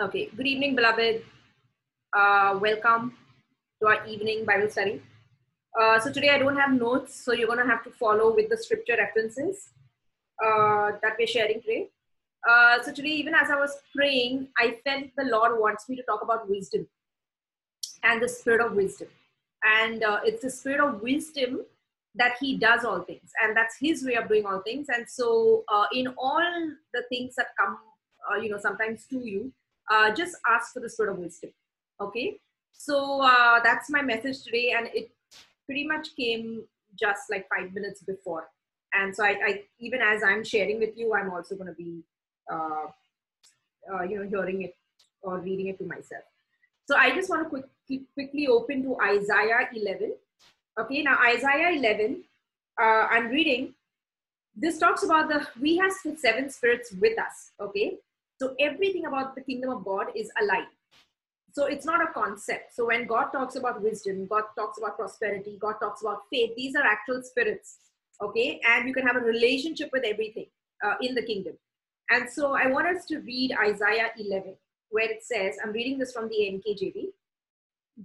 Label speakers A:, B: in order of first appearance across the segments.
A: Okay, good evening, beloved. Uh, welcome to our evening Bible study. Uh, so today I don't have notes, so you're going to have to follow with the scripture references uh, that we're sharing today. Uh, so today, even as I was praying, I felt the Lord wants me to talk about wisdom and the spirit of wisdom. And uh, it's the spirit of wisdom that He does all things, and that's His way of doing all things. And so, uh, in all the things that come, you know, sometimes to you, just ask for the spirit of wisdom. Okay, so that's my message today, and it pretty much came just like five minutes before. And so I, I, even as i'm sharing with you i'm also going to be uh, uh, you know hearing it or reading it to myself. So i just want to quickly, quickly open to isaiah 11 okay? Now isaiah 11 uh, i'm reading. This talks about the we have seven spirits with us okay so everything about the kingdom of god is alive so it's not a concept. So when God talks about wisdom, God talks about prosperity, God talks about faith, these are actual spirits. Okay. And you can have a relationship with everything uh, in the kingdom. And so I want us to read Isaiah 11, where it says, I'm reading this from the NKJV.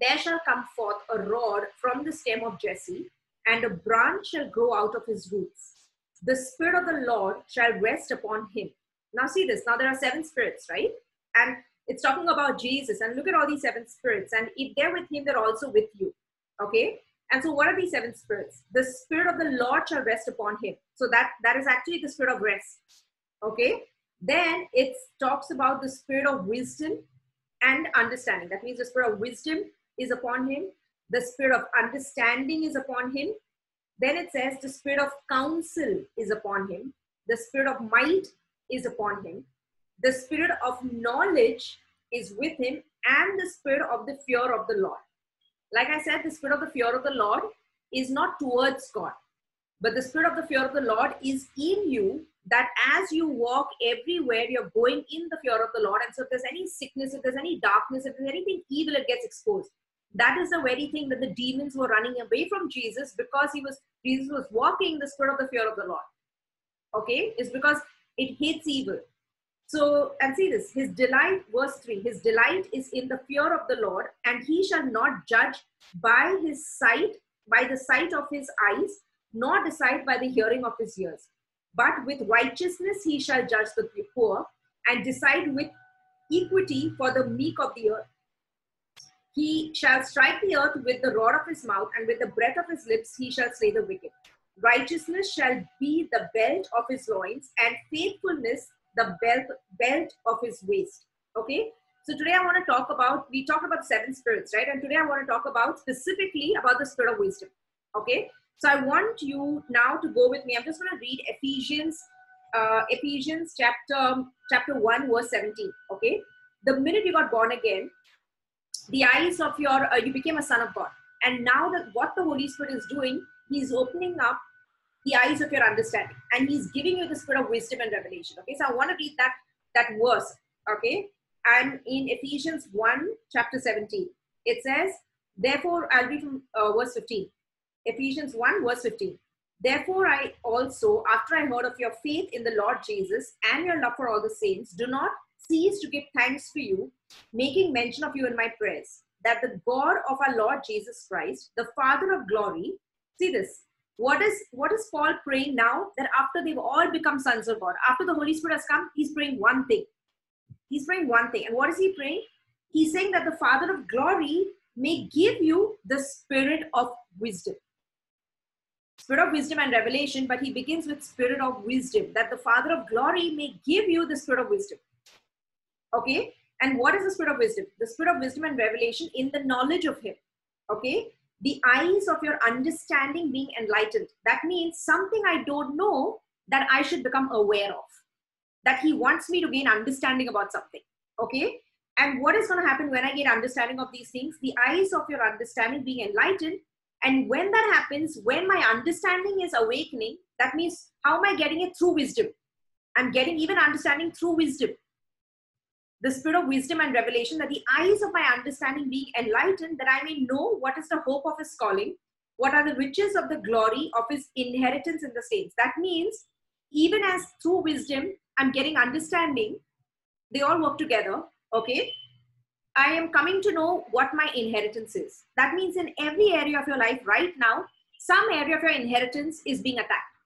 A: There shall come forth a rod from the stem of Jesse, and a branch shall grow out of his roots. The Spirit of the Lord shall rest upon him. Now, see this. Now, there are seven spirits, right? And it's talking about Jesus. And look at all these seven spirits. And if they're with him, they're also with you. Okay? And so what are these seven spirits? The spirit of the Lord shall rest upon him. So that that is actually the spirit of rest. Okay? Then it talks about the spirit of wisdom and understanding. That means the spirit of wisdom is upon him. The spirit of understanding is upon him. Then it says the spirit of counsel is upon him. The spirit of might is upon him the spirit of knowledge is with him and the spirit of the fear of the Lord. Like I said, the spirit of the fear of the Lord is not towards God, but the spirit of the fear of the Lord is in you that as you walk everywhere, you're going in the fear of the Lord. And so if there's any sickness, if there's any darkness, if there's anything evil, it gets exposed. That is the very thing that the demons were running away from Jesus because he was Jesus was walking the spirit of the fear of the Lord. Okay, it's because it hates evil. So, and see this, his delight, verse 3, his delight is in the fear of the Lord, and he shall not judge by his sight, by the sight of his eyes, nor decide by the hearing of his ears. But with righteousness he shall judge the poor, and decide with equity for the meek of the earth. He shall strike the earth with the rod of his mouth, and with the breath of his lips he shall slay the wicked. Righteousness shall be the belt of his loins, and faithfulness the belt belt of his waist. Okay? So today i want to talk about we talked about seven spirits right? And today i want to talk about specifically about the spirit of wisdom. Okay? So i want you now to go with me. I'm just going to read ephesians uh, ephesians chapter chapter 1 verse 17 okay? The minute you got born again the eyes of your uh, you became a son of god. And now that what the holy spirit is doing he's opening up the eyes of your understanding and he's giving you the spirit of wisdom and revelation. Okay so i want to read that that verse okay? And in ephesians 1 chapter 17 it says therefore i'll be from uh, verse 15 ephesians 1 verse 15 therefore i also after i heard of your faith in the lord jesus and your love for all the saints do not cease to give thanks for you making mention of you in my prayers that the god of our lord jesus christ the father of glory see this. What is what is paul praying now? That after they've all become sons of god after the holy spirit has come he's praying one thing. He's praying one thing. And what is he praying? He's saying that the father of glory may give you the spirit of wisdom. Spirit of wisdom and revelation but he begins with spirit of wisdom that the father of glory may give you the spirit of wisdom. Okay? And what is the spirit of wisdom? The spirit of wisdom and revelation in the knowledge of him. Okay the eyes of your understanding being enlightened. That means something I don't know that I should become aware of. That He wants me to gain understanding about something. Okay? And what is going to happen when I get understanding of these things? The eyes of your understanding being enlightened. And when that happens, when my understanding is awakening, that means how am I getting it through wisdom? I'm getting even understanding through wisdom the spirit of wisdom and revelation, that the eyes of my understanding being enlightened, that I may know what is the hope of his calling, what are the riches of the glory of his inheritance in the saints. That means, even as through wisdom, I'm getting understanding, they all work together. Okay. I am coming to know what my inheritance is. That means in every area of your life right now, some area of your inheritance is being attacked.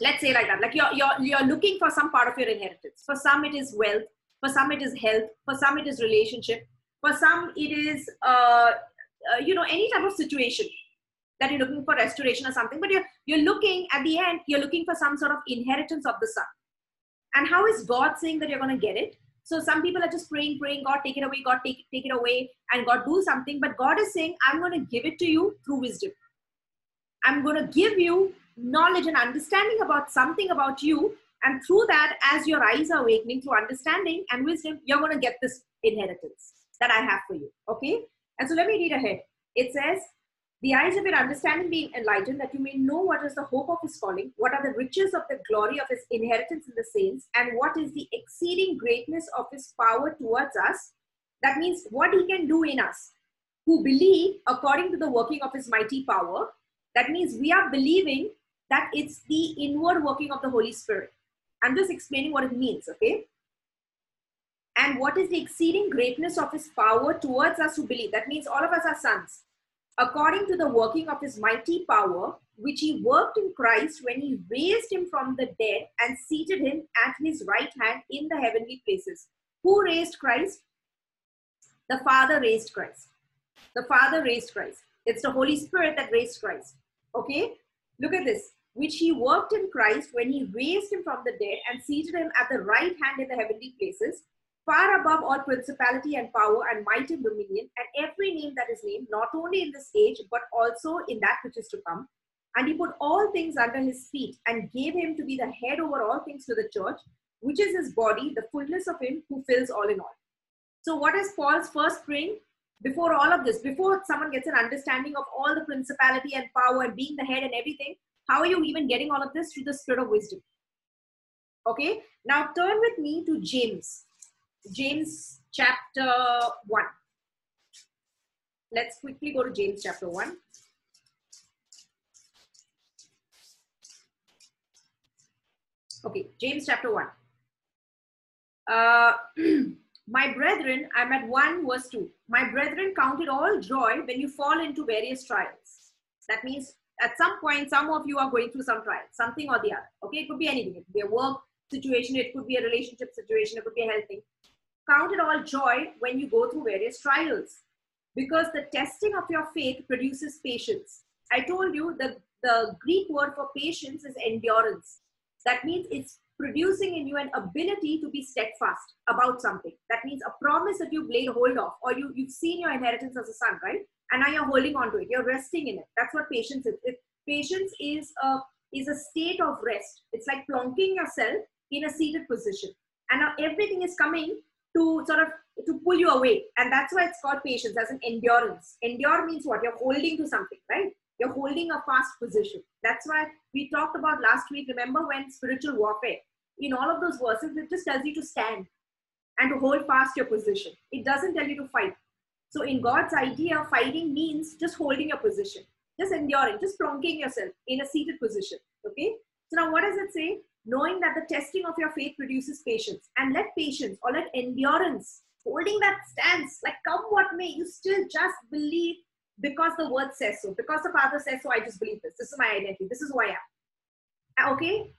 A: Let's say like that. Like you're, you're, you're looking for some part of your inheritance. For some, it is wealth. For some, it is health. For some, it is relationship. For some, it is, uh, uh, you know, any type of situation that you're looking for restoration or something. But you're, you're looking at the end, you're looking for some sort of inheritance of the son. And how is God saying that you're going to get it? So some people are just praying, praying, God, take it away, God, take, take it away, and God, do something. But God is saying, I'm going to give it to you through wisdom. I'm going to give you knowledge and understanding about something about you. And through that, as your eyes are awakening through understanding and wisdom, you're going to get this inheritance that I have for you. Okay? And so let me read ahead. It says, the eyes of your understanding being enlightened, that you may know what is the hope of his calling, what are the riches of the glory of his inheritance in the saints, and what is the exceeding greatness of his power towards us. That means what he can do in us who believe according to the working of his mighty power. That means we are believing that it's the inward working of the Holy Spirit. I'm just explaining what it means, okay? And what is the exceeding greatness of his power towards us who believe? That means all of us are sons according to the working of his mighty power, which he worked in Christ when he raised him from the dead and seated him at his right hand in the heavenly places. Who raised Christ? The Father raised Christ. The Father raised Christ. It's the Holy Spirit that raised Christ. Okay? Look at this. Which he worked in Christ when he raised him from the dead and seated him at the right hand in the heavenly places far above all principality and power and might and dominion, and every name that is named, not only in this age, but also in that which is to come. And he put all things under his feet and gave him to be the head over all things to the church, which is his body, the fullness of him who fills all in all. So, what is Paul's first praying? Before all of this, before someone gets an understanding of all the principality and power and being the head and everything, how are you even getting all of this? Through the spirit of wisdom. Okay, now turn with me to James James chapter 1. Let's quickly go to James chapter 1. Okay, James chapter 1. Uh, my brethren, I'm at 1 verse 2. My brethren, count it all joy when you fall into various trials. That means at some point, some of you are going through some trial, something or the other. Okay, it could be anything. It could be a work situation, it could be a relationship situation, it could be a health thing count it all joy when you go through various trials because the testing of your faith produces patience. I told you that the Greek word for patience is endurance. That means it's producing in you an ability to be steadfast about something. That means a promise that you've laid hold of, or you, you've seen your inheritance as a son, right? And now you're holding on to it. You're resting in it. That's what patience is. It, patience is a is a state of rest. It's like plonking yourself in a seated position. And now everything is coming to sort of to pull you away and that's why it's called patience as an endurance endure means what you're holding to something right you're holding a fast position that's why we talked about last week remember when spiritual warfare in all of those verses it just tells you to stand and to hold fast your position it doesn't tell you to fight so in god's idea fighting means just holding your position just enduring just plonking yourself in a seated position okay so now what does it say knowing that the testing of your faith produces patience. And let patience or let endurance, holding that stance, like come what may, you still just believe because the word says so. Because the Father says so, I just believe this. This is my identity. This is who I am. Uh, okay?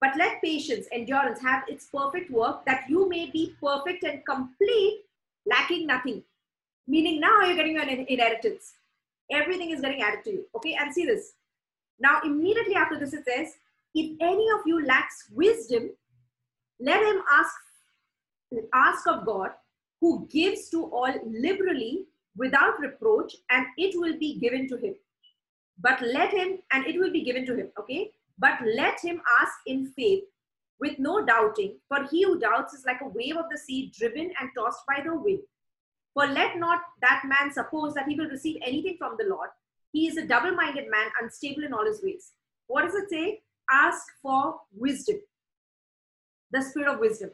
A: But let patience, endurance have its perfect work that you may be perfect and complete, lacking nothing. Meaning now you're getting an inheritance. Everything is getting added to you. Okay? And see this. Now, immediately after this, it says, if any of you lacks wisdom, let him ask, ask of God, who gives to all liberally without reproach, and it will be given to him. But let him, and it will be given to him, okay? But let him ask in faith with no doubting, for he who doubts is like a wave of the sea driven and tossed by the wind. For let not that man suppose that he will receive anything from the Lord. He is a double minded man, unstable in all his ways. What does it say? ask for wisdom, the spirit of wisdom.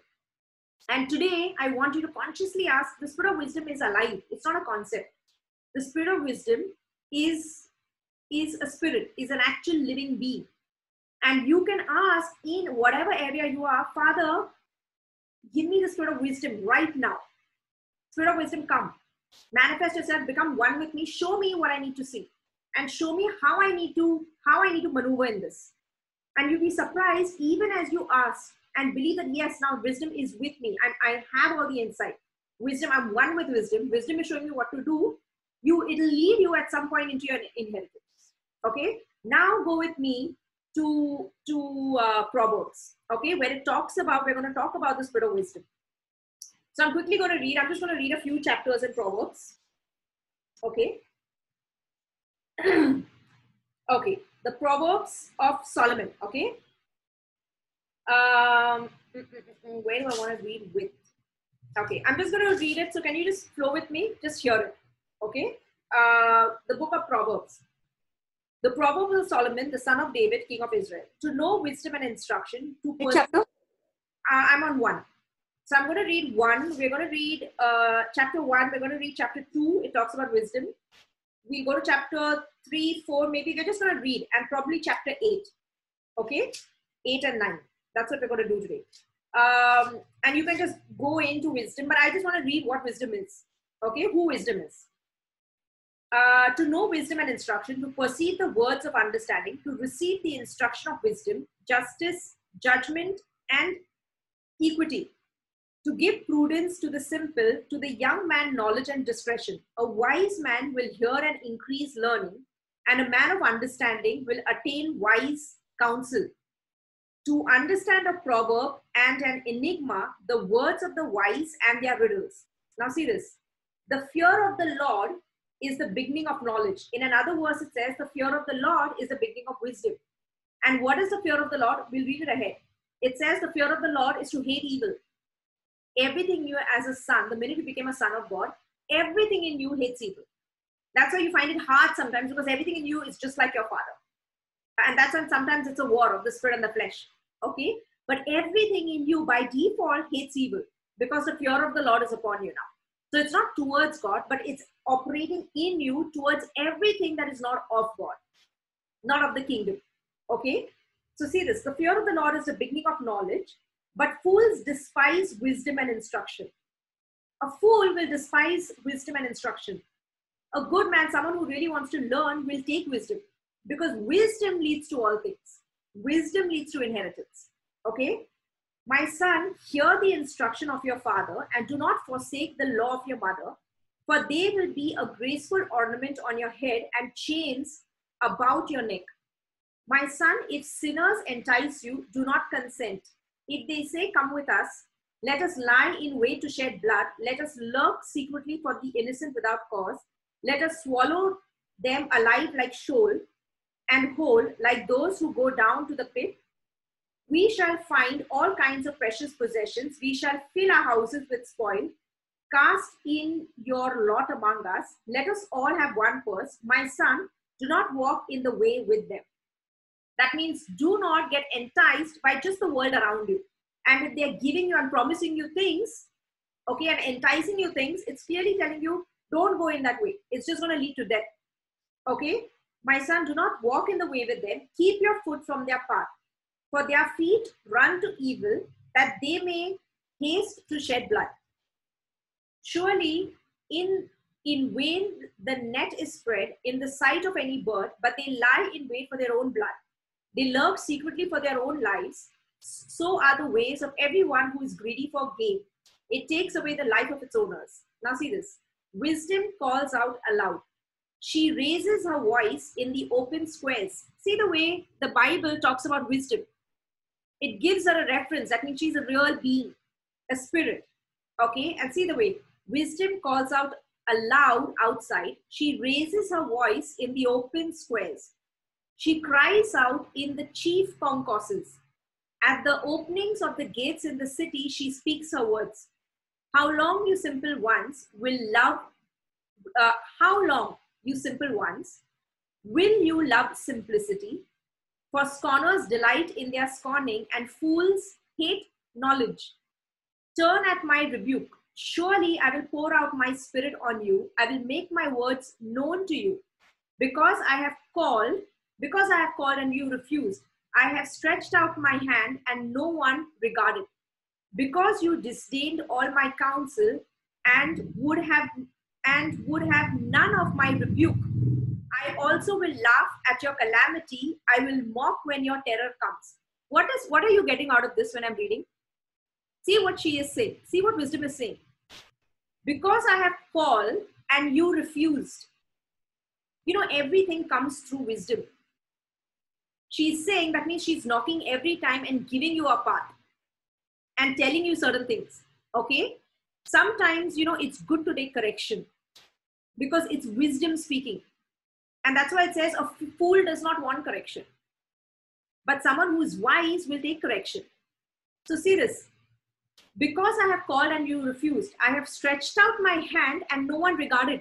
A: And today, I want you to consciously ask the spirit of wisdom is alive, it's not a concept. The spirit of wisdom is, is a spirit, is an actual living being. And you can ask in whatever area you are, Father, give me the spirit of wisdom right now. Spirit of wisdom, come. Manifest yourself, become one with me, show me what I need to see, and show me how I need to how I need to maneuver in this. And you'll be surprised, even as you ask and believe that yes, now wisdom is with me and I have all the insight. Wisdom, I'm one with wisdom. Wisdom is showing you what to do. You it'll lead you at some point into your inheritance. Okay. Now go with me to to uh, Proverbs. Okay, where it talks about we're going to talk about the spirit of wisdom. So I'm quickly going to read. I'm just going to read a few chapters in Proverbs. Okay. okay, the Proverbs of Solomon. Okay. Um, mm, mm, mm, where do I want to read with? Okay, I'm just going to read it. So can you just flow with me? Just hear it. Okay. Uh, the book of Proverbs. The Proverbs of Solomon, the son of David, king of Israel. To know wisdom and instruction. To
B: Which chapter? Uh,
A: I'm on one. So I'm going to read one. We're going to read uh, chapter one. We're going to read chapter two. It talks about wisdom. We'll go to chapter three, four. Maybe we're just going to read, and probably chapter eight. Okay, eight and nine. That's what we're going to do today. Um, and you can just go into wisdom, but I just want to read what wisdom is. Okay, who wisdom is. Uh, to know wisdom and instruction, to perceive the words of understanding, to receive the instruction of wisdom, justice, judgment, and equity, to give prudence to the simple, to the young man knowledge and discretion. A wise man will hear and increase learning, and a man of understanding will attain wise counsel. To understand a proverb and an enigma, the words of the wise and their riddles. Now, see this the fear of the Lord is the beginning of knowledge. In another verse, it says, The fear of the Lord is the beginning of wisdom. And what is the fear of the Lord? We'll read it ahead. It says, The fear of the Lord is to hate evil everything you as a son, the minute you became a son of God, everything in you hates evil. That's why you find it hard sometimes because everything in you is just like your father. And that's when sometimes it's a war of the spirit and the flesh. Okay? But everything in you by default hates evil because the fear of the Lord is upon you now. So it's not towards God, but it's operating in you towards everything that is not of God, not of the kingdom. Okay? So see this the fear of the Lord is the beginning of knowledge, but fools despise wisdom and instruction. A fool will despise wisdom and instruction. A good man, someone who really wants to learn, will take wisdom because wisdom leads to all things. Wisdom leads to inheritance. Okay? My son, hear the instruction of your father and do not forsake the law of your mother, for they will be a graceful ornament on your head and chains about your neck. My son, if sinners entice you, do not consent. If they say, Come with us, let us lie in wait to shed blood, let us lurk secretly for the innocent without cause, let us swallow them alive like Sheol and whole like those who go down to the pit. We shall find all kinds of precious possessions. We shall fill our houses with spoil. Cast in your lot among us. Let us all have one purse. My son, do not walk in the way with them. That means do not get enticed by just the world around you. And if they're giving you and promising you things, okay, and enticing you things, it's clearly telling you don't go in that way. It's just going to lead to death. Okay? My son, do not walk in the way with them. Keep your foot from their path. For their feet run to evil, that they may haste to shed blood. Surely, in in vain the net is spread in the sight of any bird, but they lie in wait for their own blood. They lurk secretly for their own lives. So are the ways of everyone who is greedy for gain. It takes away the life of its owners. Now, see this wisdom calls out aloud. She raises her voice in the open squares. See the way the Bible talks about wisdom. It gives her a reference. That means she's a real being, a spirit. Okay? And see the way wisdom calls out aloud outside. She raises her voice in the open squares. She cries out in the chief concourses. At the openings of the gates in the city, she speaks her words. How long, you simple ones, will love, uh, how long, you simple ones, will you love simplicity? For scorners delight in their scorning, and fools hate knowledge. Turn at my rebuke. Surely I will pour out my spirit on you. I will make my words known to you. Because I have called, because I have called and you refused, I have stretched out my hand and no one regarded. because you disdained all my counsel and would have and would have none of my rebuke. I also will laugh at your calamity. I will mock when your terror comes. What is what are you getting out of this when I'm reading? See what she is saying. See what wisdom is saying. Because I have called and you refused. You know, everything comes through wisdom. She's saying that means she's knocking every time and giving you a path and telling you certain things. Okay? Sometimes, you know, it's good to take correction because it's wisdom speaking. And that's why it says a fool does not want correction. But someone who's wise will take correction. So see this. Because I have called and you refused, I have stretched out my hand and no one regarded.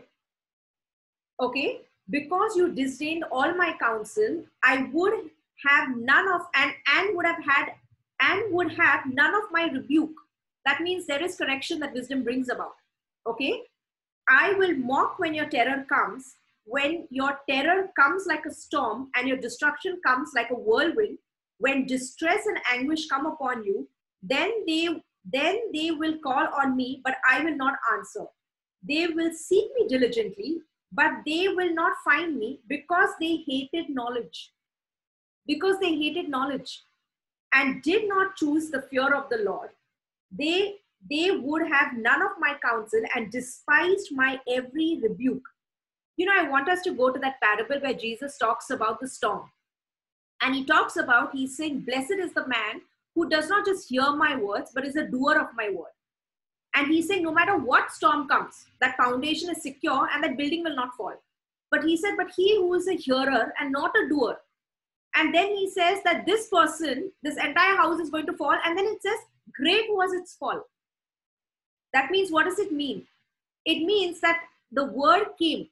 A: Okay? Because you disdained all my counsel, I would have none of and and would have had and would have none of my rebuke. That means there is correction that wisdom brings about. Okay? I will mock when your terror comes. When your terror comes like a storm and your destruction comes like a whirlwind, when distress and anguish come upon you, then they then they will call on me, but I will not answer. They will seek me diligently, but they will not find me because they hated knowledge. Because they hated knowledge and did not choose the fear of the Lord, they they would have none of my counsel and despised my every rebuke. You know, I want us to go to that parable where Jesus talks about the storm. And he talks about, he's saying, Blessed is the man who does not just hear my words, but is a doer of my word. And he's saying, no matter what storm comes, that foundation is secure and that building will not fall. But he said, but he who is a hearer and not a doer. And then he says that this person, this entire house is going to fall. And then it says, great was its fall. That means, what does it mean? It means that the word came,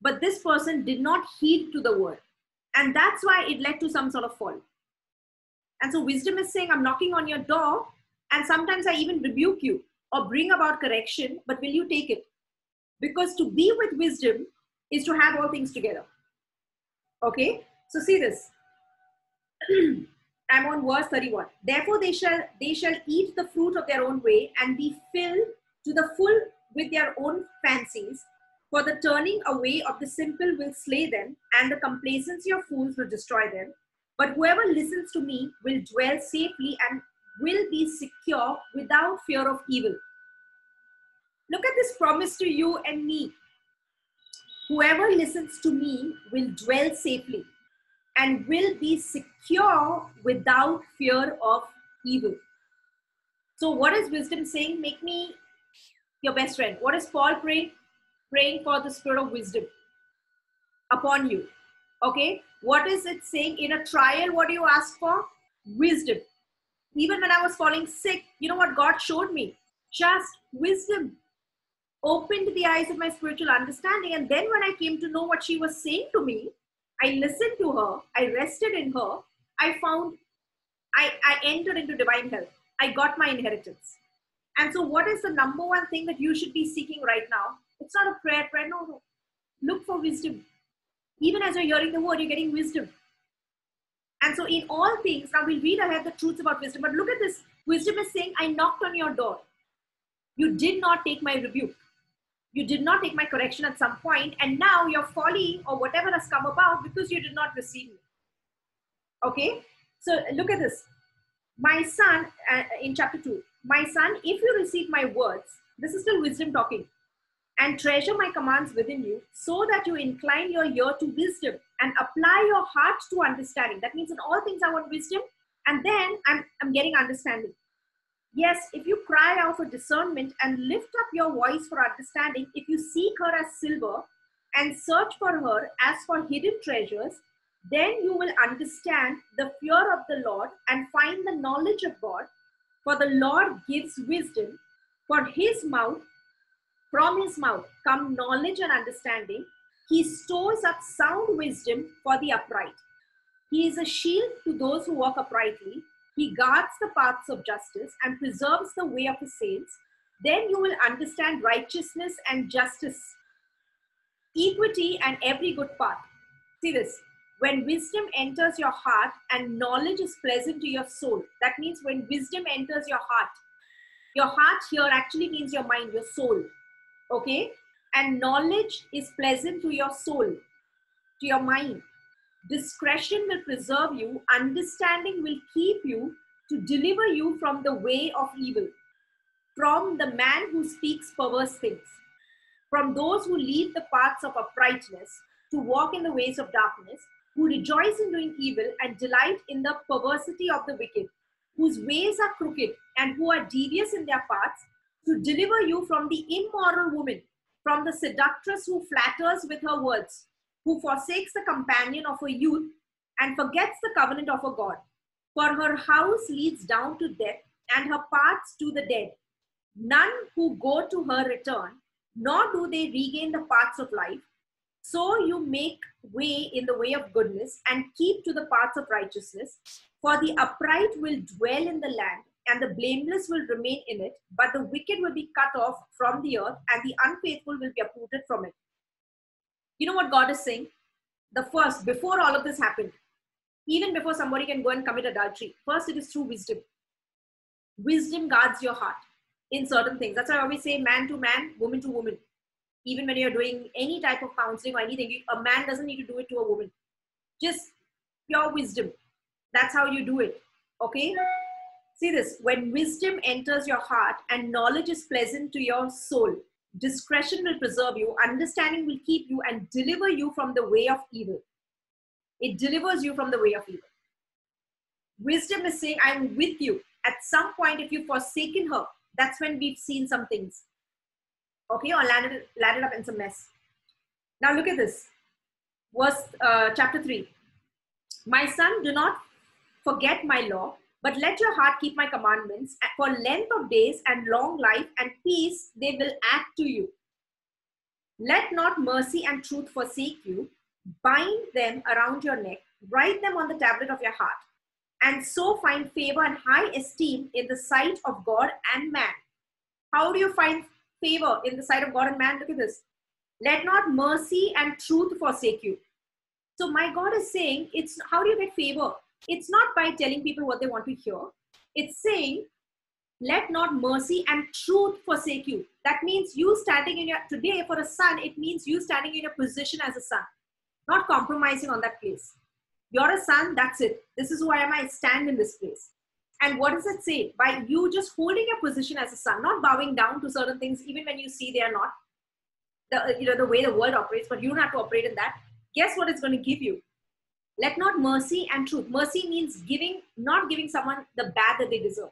A: but this person did not heed to the word. And that's why it led to some sort of fall. And so wisdom is saying, I'm knocking on your door, and sometimes I even rebuke you or bring about correction, but will you take it? Because to be with wisdom is to have all things together. Okay? So see this. I'm on verse 31. Therefore they shall they shall eat the fruit of their own way and be filled to the full with their own fancies. For the turning away of the simple will slay them, and the complacency of fools will destroy them. But whoever listens to me will dwell safely and will be secure without fear of evil. Look at this promise to you and me. Whoever listens to me will dwell safely and will be secure without fear of evil. So, what is wisdom saying? Make me your best friend. What is Paul praying? Praying for the spirit of wisdom upon you. Okay, what is it saying? In a trial, what do you ask for? Wisdom. Even when I was falling sick, you know what God showed me? Just wisdom. Opened the eyes of my spiritual understanding. And then when I came to know what she was saying to me, I listened to her, I rested in her, I found I, I entered into divine health. I got my inheritance. And so, what is the number one thing that you should be seeking right now? It's not a prayer, prayer, no, no. Look for wisdom. Even as you're hearing the word, you're getting wisdom. And so, in all things, now we'll read ahead the truths about wisdom. But look at this wisdom is saying, I knocked on your door. You did not take my rebuke. You did not take my correction at some point, and now your folly or whatever has come about because you did not receive me. Okay? So, look at this. My son, uh, in chapter 2, my son, if you receive my words, this is still wisdom talking and treasure my commands within you, so that you incline your ear to wisdom and apply your heart to understanding. That means in all things I want wisdom, and then I'm, I'm getting understanding. Yes, if you cry out for discernment and lift up your voice for understanding, if you seek her as silver and search for her as for hidden treasures, then you will understand the fear of the Lord and find the knowledge of God. For the Lord gives wisdom, for his mouth from his mouth come knowledge and understanding. He stores up sound wisdom for the upright. He is a shield to those who walk uprightly. He guards the paths of justice and preserves the way of his saints. Then you will understand righteousness and justice, equity, and every good path. See this. When wisdom enters your heart and knowledge is pleasant to your soul, that means when wisdom enters your heart Your heart here actually means your mind, your soul. Okay? And knowledge is pleasant to your soul, to your mind. Discretion will preserve you, understanding will keep you to deliver you from the way of evil, from the man who speaks perverse things, from those who leave the paths of uprightness to walk in the ways of darkness, who rejoice in doing evil and delight in the perversity of the wicked, whose ways are crooked and who are devious in their paths, to deliver you from the immoral woman, from the seductress who flatters with her words, who forsakes the companion of her youth and forgets the covenant of her God. For her house leads down to death, and her paths to the dead. None who go to her return, nor do they regain the paths of life. So you make way in the way of goodness and keep to the paths of righteousness. For the upright will dwell in the land, and the blameless will remain in it, but the wicked will be cut off from the earth, and the unfaithful will be uprooted from it. You know what God is saying? The first, before all of this happened, even before somebody can go and commit adultery, first it is through wisdom. Wisdom guards your heart in certain things. That's why I always say man to man, woman to woman. Even when you're doing any type of counseling or anything, a man doesn't need to do it to a woman. Just pure wisdom. That's how you do it. Okay? See this when wisdom enters your heart and knowledge is pleasant to your soul, discretion will preserve you, understanding will keep you, and deliver you from the way of evil. It delivers you from the way of evil. Wisdom is saying, I'm with you. At some point, if you've forsaken her, that's when we've seen some things. Okay, or landed, landed up in some mess. Now look at this. Verse uh, chapter 3. My son, do not forget my law, but let your heart keep my commandments. For length of days and long life and peace they will add to you. Let not mercy and truth forsake you bind them around your neck, write them on the tablet of your heart, and so find favor and high esteem in the sight of God and man. How do you find favor in the sight of God and man? Look at this. Let not mercy and truth forsake you. So my God is saying, it's how do you get favor? It's not by telling people what they want to hear. It's saying, let not mercy and truth forsake you. That means you standing in your today for a son, it means you standing in your position as a son not compromising on that place. You're a son, that's it. This is who I am. I stand in this place. And what does it say? By you just holding your position as a son, not bowing down to certain things, even when you see they are not the you know the way the world operates, but you don't have to operate in that. Guess what it's going to give you? Let not mercy and truth. Mercy means giving, not giving someone the bad that they deserve.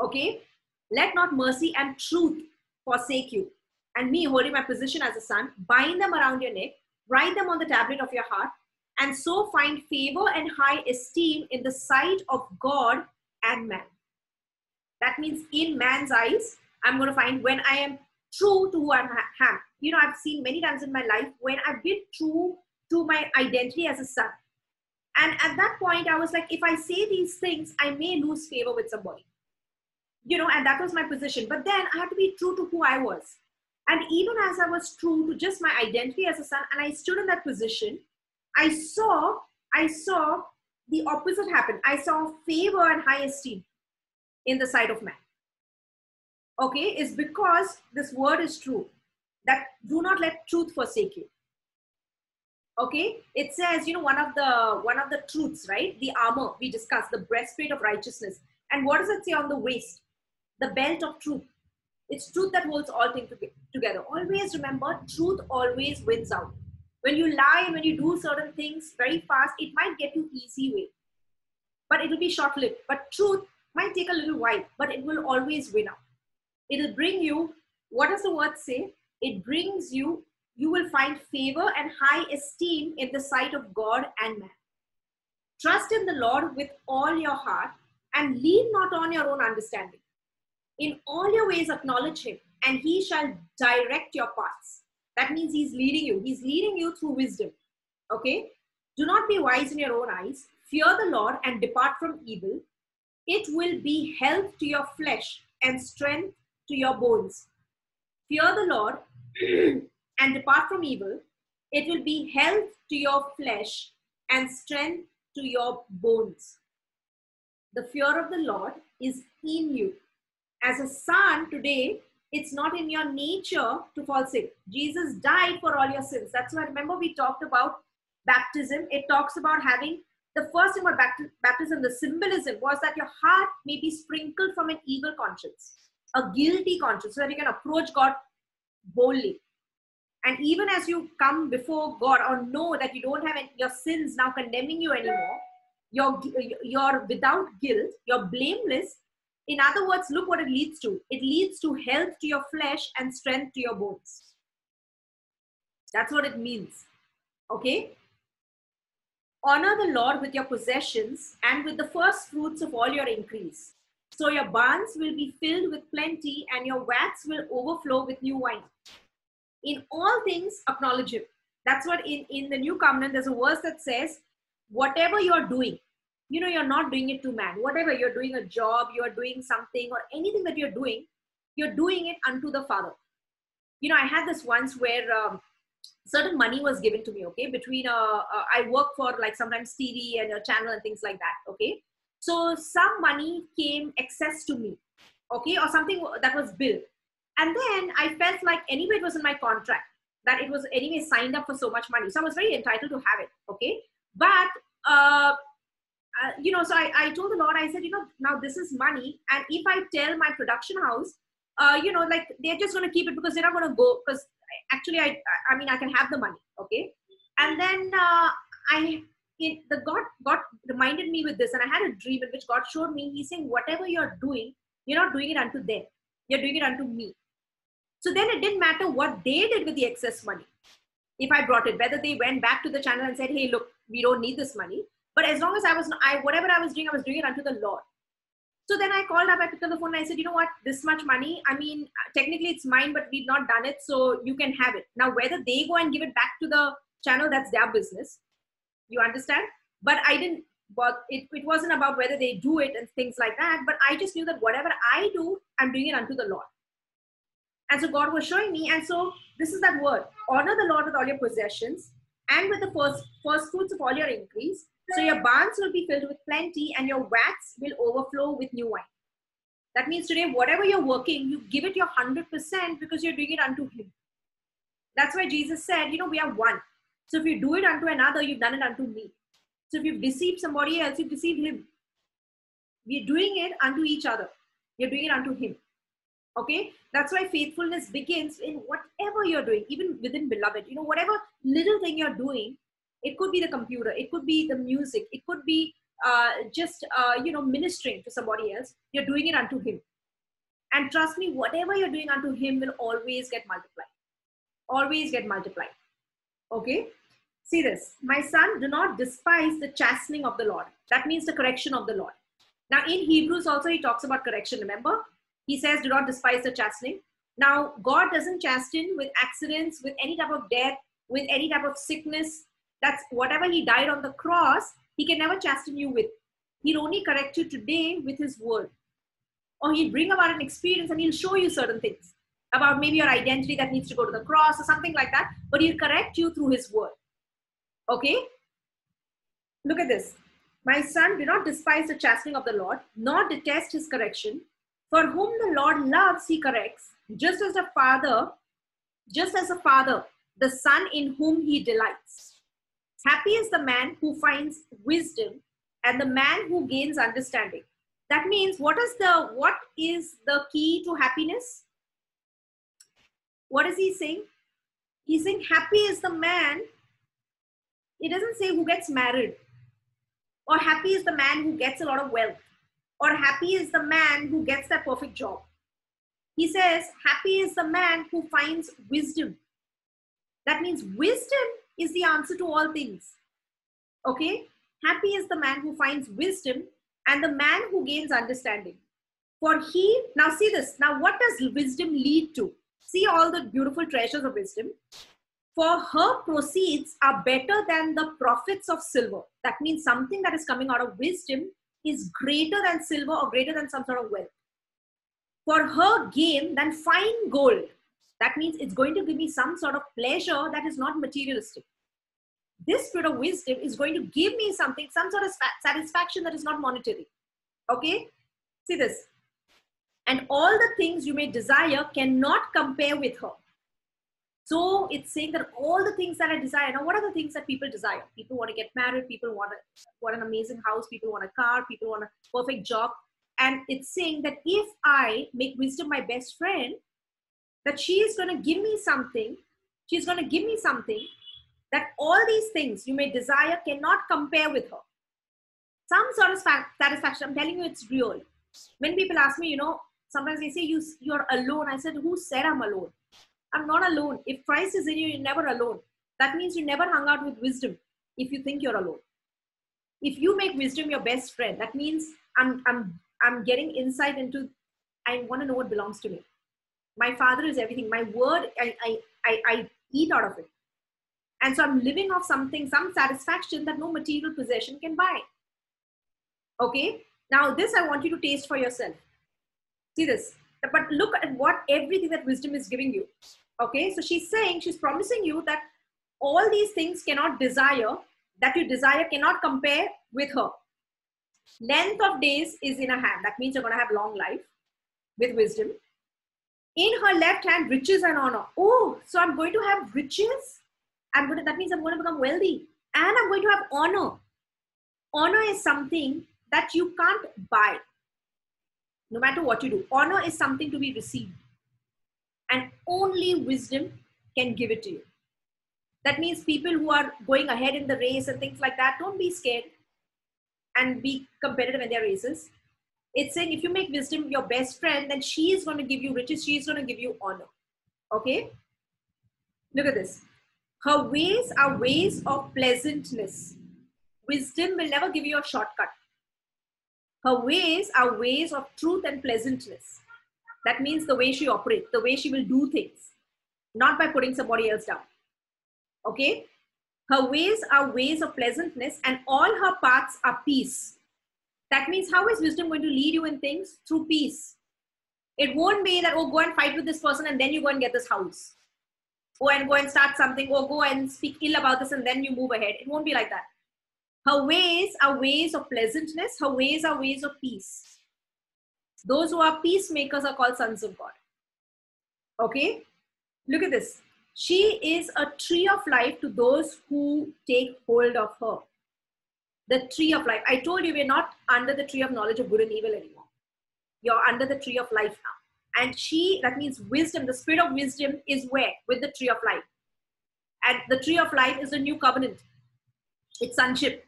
A: Okay? Let not mercy and truth forsake you. And me holding my position as a son, bind them around your neck, write them on the tablet of your heart, and so find favor and high esteem in the sight of God and man. That means in man's eyes, I'm going to find when I am true to who I am. You know, I've seen many times in my life when I've been true to my identity as a son. And at that point, I was like, if I say these things, I may lose favor with somebody. You know, and that was my position. But then I had to be true to who I was. And even as I was true to just my identity as a son, and I stood in that position, I saw, I saw the opposite happen. I saw favor and high esteem in the sight of man. Okay, is because this word is true. That do not let truth forsake you. Okay, it says, you know, one of the one of the truths, right? The armor we discussed, the breastplate of righteousness. And what does it say on the waist? The belt of truth. It's truth that holds all things together. Always remember, truth always wins out. When you lie, when you do certain things very fast, it might get you easy way, but it will be short lived. But truth might take a little while, but it will always win out. It will bring you, what does the word say? It brings you, you will find favor and high esteem in the sight of God and man. Trust in the Lord with all your heart and lean not on your own understanding. In all your ways, acknowledge him, and he shall direct your paths. That means he's leading you. He's leading you through wisdom. Okay? Do not be wise in your own eyes. Fear the Lord and depart from evil. It will be health to your flesh and strength to your bones. Fear the Lord and depart from evil. It will be health to your flesh and strength to your bones. The fear of the Lord is in you as a son today, it's not in your nature to fall sick. Jesus died for all your sins. That's why remember we talked about baptism. It talks about having the first thing about baptism, the symbolism was that your heart may be sprinkled from an evil conscience, a guilty conscience, so that you can approach God boldly. And even as you come before God or know that you don't have any, your sins now condemning you anymore, you're, you're without guilt, you're blameless. In other words, look what it leads to. It leads to health to your flesh and strength to your bones. That's what it means. Okay? Honor the Lord with your possessions and with the first fruits of all your increase. So your barns will be filled with plenty and your vats will overflow with new wine. In all things, acknowledge Him. That's what in, in the new covenant, there's a verse that says, whatever you're doing, you know, you're not doing it to man. Whatever you're doing a job, you're doing something, or anything that you're doing, you're doing it unto the Father. You know, I had this once where um, certain money was given to me okay between uh, uh, i work for like sometimes tv and a channel and things like that okay so some money came excess to me okay or something that was billed and then i felt like anyway it was in my contract that it was anyway signed up for so much money. So i was very entitled to have it okay? But uh, uh, you know so I, I told the lord i said you know now this is money and if i tell my production house uh, you know like they're just going to keep it because they're not going to go because actually i i mean i can have the money okay? And then uh, i it, the god god reminded me with this and i had a dream in which god showed me he's saying whatever you're doing you're not doing it unto them you're doing it unto me so then it didn't matter what they did with the excess money if i brought it whether they went back to the channel and said hey look we don't need this money but as long as i was i whatever i was doing i was doing it unto the lord so then I called up, I picked up the phone and I said, you know what, this much money, I mean, technically it's mine, but we've not done it, so you can have it. Now, whether they go and give it back to the channel, that's their business. You understand? But I didn't, but it, it wasn't about whether they do it and things like that, but I just knew that whatever I do, I'm doing it unto the Lord. And so God was showing me, and so this is that word honor the Lord with all your possessions and with the first, first fruits of all your increase so your barns will be filled with plenty and your vats will overflow with new wine. That means today, whatever you're working, you give it your 100% because you're doing it unto Him. That's why Jesus said, you know, we are one. So if you do it unto another, you've done it unto me. So if you've deceived somebody else, you've deceived Him. We're doing it unto each other. You're doing it unto Him. Okay? That's why faithfulness begins in whatever you're doing, even within beloved. You know, whatever little thing you're doing, it could be the computer it could be the music it could be uh, just uh, you know ministering to somebody else you're doing it unto him. And trust me whatever you're doing unto him will always get multiplied. Always get multiplied. Okay? See this. My son do not despise the chastening of the lord. That means the correction of the lord. Now in hebrews also he talks about correction remember he says do not despise the chastening now god doesn't chasten with accidents with any type of death with any type of sickness that's whatever he died on the cross, he can never chasten you with. He'll only correct you today with his word. Or he'll bring about an experience and he'll show you certain things about maybe your identity that needs to go to the cross or something like that. But he'll correct you through his word. Okay? Look at this. My son, do not despise the chastening of the Lord, nor detest his correction. For whom the Lord loves, he corrects, just as a father, just as a father, the son in whom he delights. Happy is the man who finds wisdom and the man who gains understanding. That means what is the what is the key to happiness? What is he saying? He's saying happy is the man. He doesn't say who gets married, or happy is the man who gets a lot of wealth, or happy is the man who gets that perfect job. He says, happy is the man who finds wisdom. That means wisdom is the answer to all things. Okay? Happy is the man who finds wisdom and the man who gains understanding. For he, now see this, now what does wisdom lead to? See all the beautiful treasures of wisdom. For her proceeds are better than the profits of silver. That means something that is coming out of wisdom is greater than silver or greater than some sort of wealth. For her gain than fine gold. That means it's going to give me some sort of pleasure that is not materialistic. This spirit of wisdom is going to give me something, some sort of satisfaction that is not monetary. Okay? See this. And all the things you may desire cannot compare with her. So it's saying that all the things that I desire. Now, what are the things that people desire? People want to get married. People want, a, want an amazing house. People want a car. People want a perfect job. And it's saying that if I make wisdom my best friend, that she is going to give me something. She's going to give me something that all these things you may desire cannot compare with her. Some sort of satisfaction. I'm telling you, it's real. When people ask me, you know, sometimes they say you you're alone. I said, who said I'm alone? I'm not alone. If Christ is in you, you're never alone. That means you never hung out with wisdom if you think you're alone. If you make wisdom your best friend, that means I'm I'm I'm getting insight into I want to know what belongs to me. My father is everything. My word, I, I, I, I eat out of it. And so I'm living off something, some satisfaction that no material possession can buy. Okay? Now, this I want you to taste for yourself. See this. But look at what everything that wisdom is giving you. Okay? So she's saying, she's promising you that all these things cannot desire, that you desire cannot compare with her. Length of days is in a hand. That means you're going to have long life with wisdom. In her left hand, riches and honor. Oh, so I'm going to have riches. I'm going to, that means I'm going to become wealthy. And I'm going to have honor. Honor is something that you can't buy. No matter what you do. Honor is something to be received. And only wisdom can give it to you. That means people who are going ahead in the race and things like that, don't be scared and be competitive in their races. It's saying if you make wisdom your best friend, then she is going to give you riches, she is going to give you honor. Okay? Look at this. Her ways are ways of pleasantness. Wisdom will never give you a shortcut. Her ways are ways of truth and pleasantness. That means the way she operates, the way she will do things, not by putting somebody else down. Okay? Her ways are ways of pleasantness, and all her paths are peace. That means, how is wisdom going to lead you in things? Through peace. It won't be that, oh, go and fight with this person and then you go and get this house. Go and go and start something, or go and speak ill about this and then you move ahead. It won't be like that. Her ways are ways of pleasantness, her ways are ways of peace. Those who are peacemakers are called sons of God. Okay? Look at this. She is a tree of life to those who take hold of her. The tree of life. I told you we're not under the tree of knowledge of good and evil anymore. You're under the tree of life now. And she, that means wisdom, the spirit of wisdom is where? With the tree of life. And the tree of life is a new covenant. It's sonship.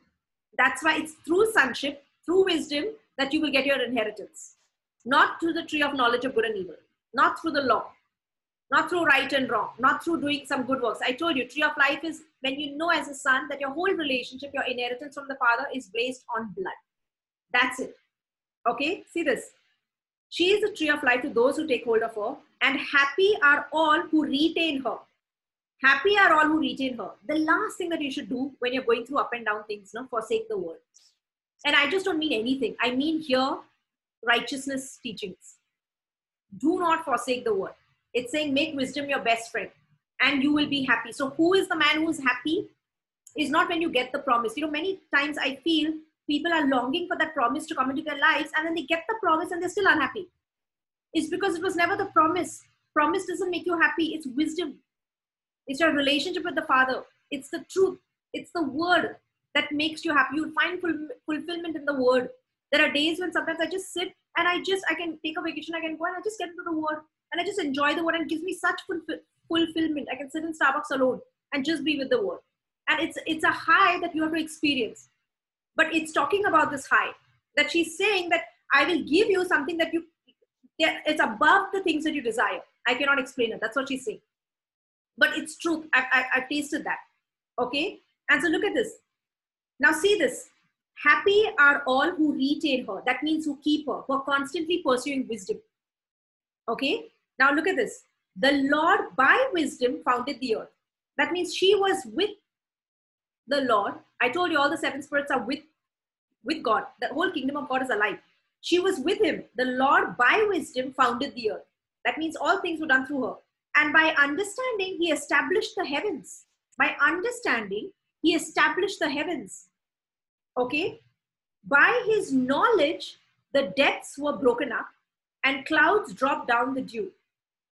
A: That's why it's through sonship, through wisdom, that you will get your inheritance. Not through the tree of knowledge of good and evil, not through the law not through right and wrong, not through doing some good works. I told you, tree of life is when you know as a son that your whole relationship, your inheritance from the father is based on blood. That's it. Okay, see this. She is the tree of life to those who take hold of her, and happy are all who retain her. Happy are all who retain her. The last thing that you should do when you're going through up and down things, no, forsake the word. And I just don't mean anything. I mean here righteousness teachings. Do not forsake the word it's saying make wisdom your best friend and you will be happy. So, who is the man who's happy? Is not when you get the promise. You know, many times I feel people are longing for that promise to come into their lives and then they get the promise and they're still unhappy. It's because it was never the promise. Promise doesn't make you happy, it's wisdom. It's your relationship with the Father. It's the truth. It's the word that makes you happy. You'll find ful- fulfillment in the word. There are days when sometimes I just sit and I just, I can take a vacation, I can go and I just get into the word and I just enjoy the word and gives me such fulfillment. I can sit in Starbucks alone and just be with the word. And it's it's a high that you have to experience. But it's talking about this high that she's saying that I will give you something that you it's above the things that you desire. I cannot explain it. That's what she's saying. But it's truth. I've, I, I've tasted that. Okay. And so look at this. Now see this. Happy are all who retain her. That means who keep her, who are constantly pursuing wisdom. Okay. Now look at this. The Lord by wisdom founded the earth. That means she was with the Lord. I told you all the seven spirits are with, with God. The whole kingdom of God is alive. She was with him. The Lord by wisdom founded the earth. That means all things were done through her. And by understanding, he established the heavens. By understanding, he established the heavens. Okay? By his knowledge, the depths were broken up and clouds drop down the dew.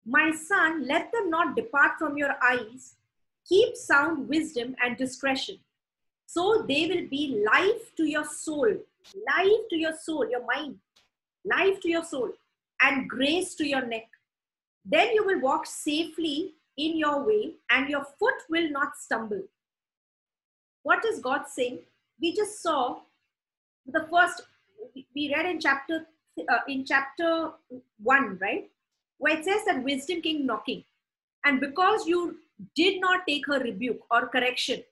A: My son, let them not depart from your eyes. Keep sound wisdom and discretion. So they will be life to your soul, life to your soul, your mind, life to your soul, and grace to your neck. Then you will walk safely in your way, and your foot will not stumble. What is God saying? We just saw the first, we read in chapter uh, in chapter 1, right? Where it says that wisdom came knocking. And because you did not take her rebuke or correction,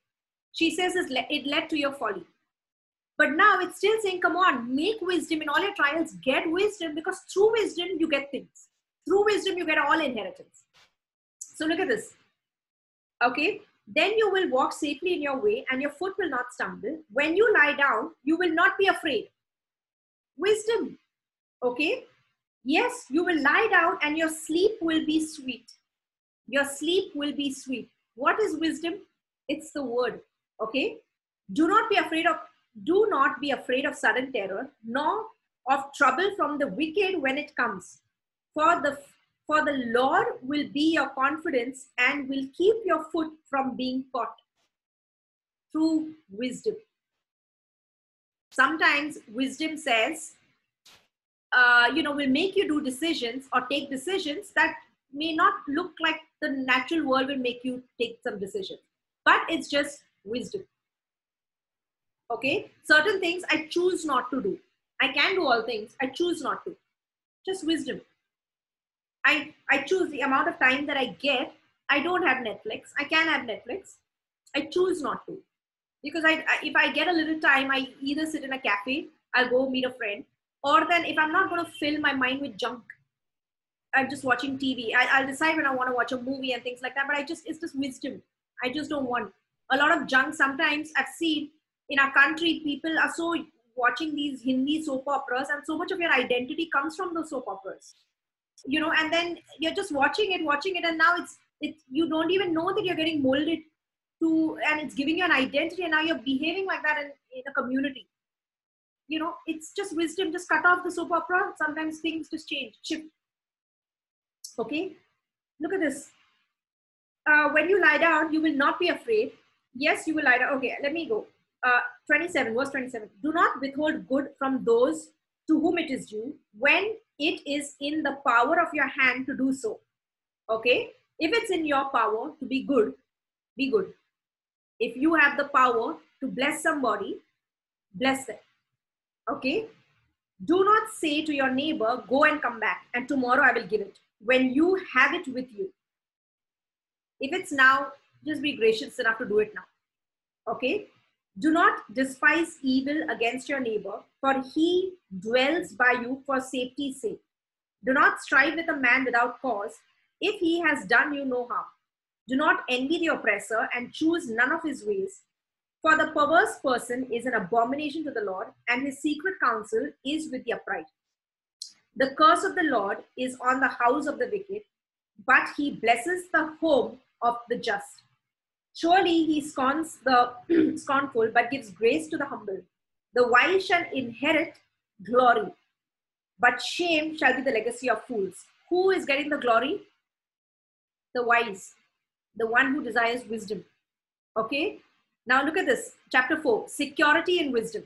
A: she says it led to your folly. But now it's still saying, come on, make wisdom in all your trials, get wisdom because through wisdom you get things. Through wisdom you get all inheritance. So look at this. Okay, then you will walk safely in your way and your foot will not stumble. When you lie down, you will not be afraid. Wisdom. Okay? Yes, you will lie down and your sleep will be sweet. Your sleep will be sweet. What is wisdom? It's the word. Okay? Do not be afraid of do not be afraid of sudden terror, nor of trouble from the wicked when it comes. For the for the Lord will be your confidence and will keep your foot from being caught through wisdom. Sometimes wisdom says, uh, you know, will make you do decisions or take decisions that may not look like the natural world will make you take some decisions. But it's just wisdom. Okay? Certain things I choose not to do. I can do all things, I choose not to. Just wisdom. I, I choose the amount of time that I get. I don't have Netflix. I can have Netflix. I choose not to. Because I, I if I get a little time, I either sit in a cafe, I'll go meet a friend, or then if i'm not going to fill my mind with junk i'm just watching tv I, will decide when i want to watch a movie and things like that but i just it's just wisdom i just don't want a lot of junk sometimes i've seen in our country people are so watching these hindi soap operas and so much of your identity comes from those soap operas you know and then you're just watching it watching it and now it's it you don't even know that you're getting molded to and it's giving you an identity and now you're behaving like that in, in a community you know, it's just wisdom. Just cut off the soap opera. Sometimes things just change, shift. Okay, look at this. Uh, when you lie down, you will not be afraid. Yes, you will lie down. Okay, let me go. Uh, 27, verse 27. Do not withhold good from those to whom it is due when it is in the power of your hand to do so. Okay, if it's in your power to be good, be good. If you have the power to bless somebody, bless them. Okay? Do not say to your neighbor, Go and come back, and tomorrow I will give it. When you have it with you. If it's now, just be gracious enough to do it now. Okay? Do not despise evil against your neighbor, for he dwells by you for safety's sake. Do not strive with a man without cause, if he has done you no harm. Do not envy the oppressor and choose none of his ways, for the perverse person is an abomination to the Lord, and his secret counsel is with the upright. The curse of the Lord is on the house of the wicked, but he blesses the home of the just. Surely he scorns the scornful, but gives grace to the humble. The wise shall inherit glory, but shame shall be the legacy of fools. Who is getting the glory? The wise, the one who desires wisdom. Okay? Now look at this, chapter 4, security and wisdom.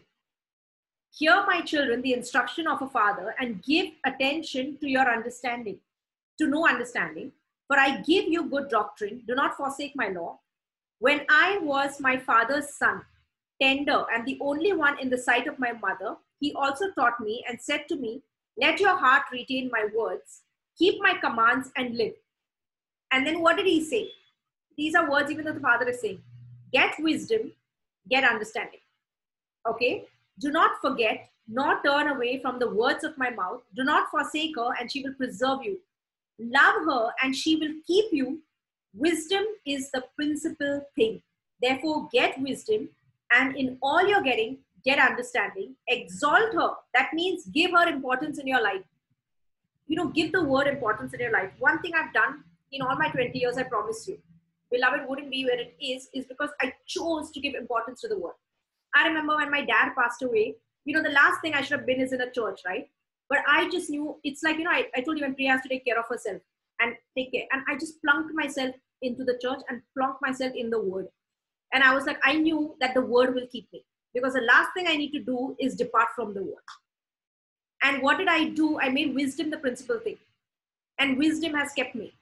A: Hear, my children, the instruction of a father and give attention to your understanding, to no understanding. For I give you good doctrine. Do not forsake my law. When I was my father's son, tender and the only one in the sight of my mother, he also taught me and said to me, Let your heart retain my words, keep my commands and live. And then what did he say? These are words even though the father is saying get wisdom, get understanding. Okay? Do not forget, nor turn away from the words of my mouth. Do not forsake her, and she will preserve you. Love her, and she will keep you. Wisdom is the principal thing. Therefore, get wisdom, and in all you're getting, get understanding. Exalt her. That means give her importance in your life. You know, give the word importance in your life. One thing I've done in all my 20 years, I promise you beloved wouldn't be where it is is because I chose to give importance to the word. I remember when my dad passed away, you know, the last thing I should have been is in a church, right? But I just knew it's like, you know, I, I told you when Priya has to take care of herself and take care. And I just plunked myself into the church and plunked myself in the word. And I was like, I knew that the word will keep me because the last thing I need to do is depart from the word. And what did I do? I made wisdom the principal thing. And wisdom has kept me.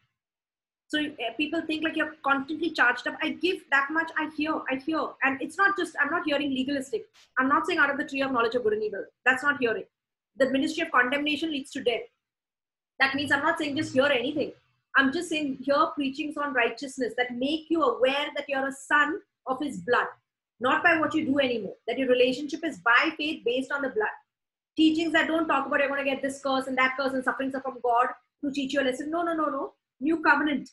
A: So uh, people think like you're constantly charged up. I give that much, I hear, I hear. And it's not just, I'm not hearing legalistic. I'm not saying out of the tree of knowledge of good and evil. That's not hearing. The ministry of condemnation leads to death. That means I'm not saying just hear anything. I'm just saying hear preachings on righteousness that make you aware that you're a son of his blood, not by what you do anymore. That your relationship is by faith based on the blood. Teachings that don't talk about you're going to get this curse and that curse and sufferings are from God to teach you a lesson. No, no, no, no. New covenant,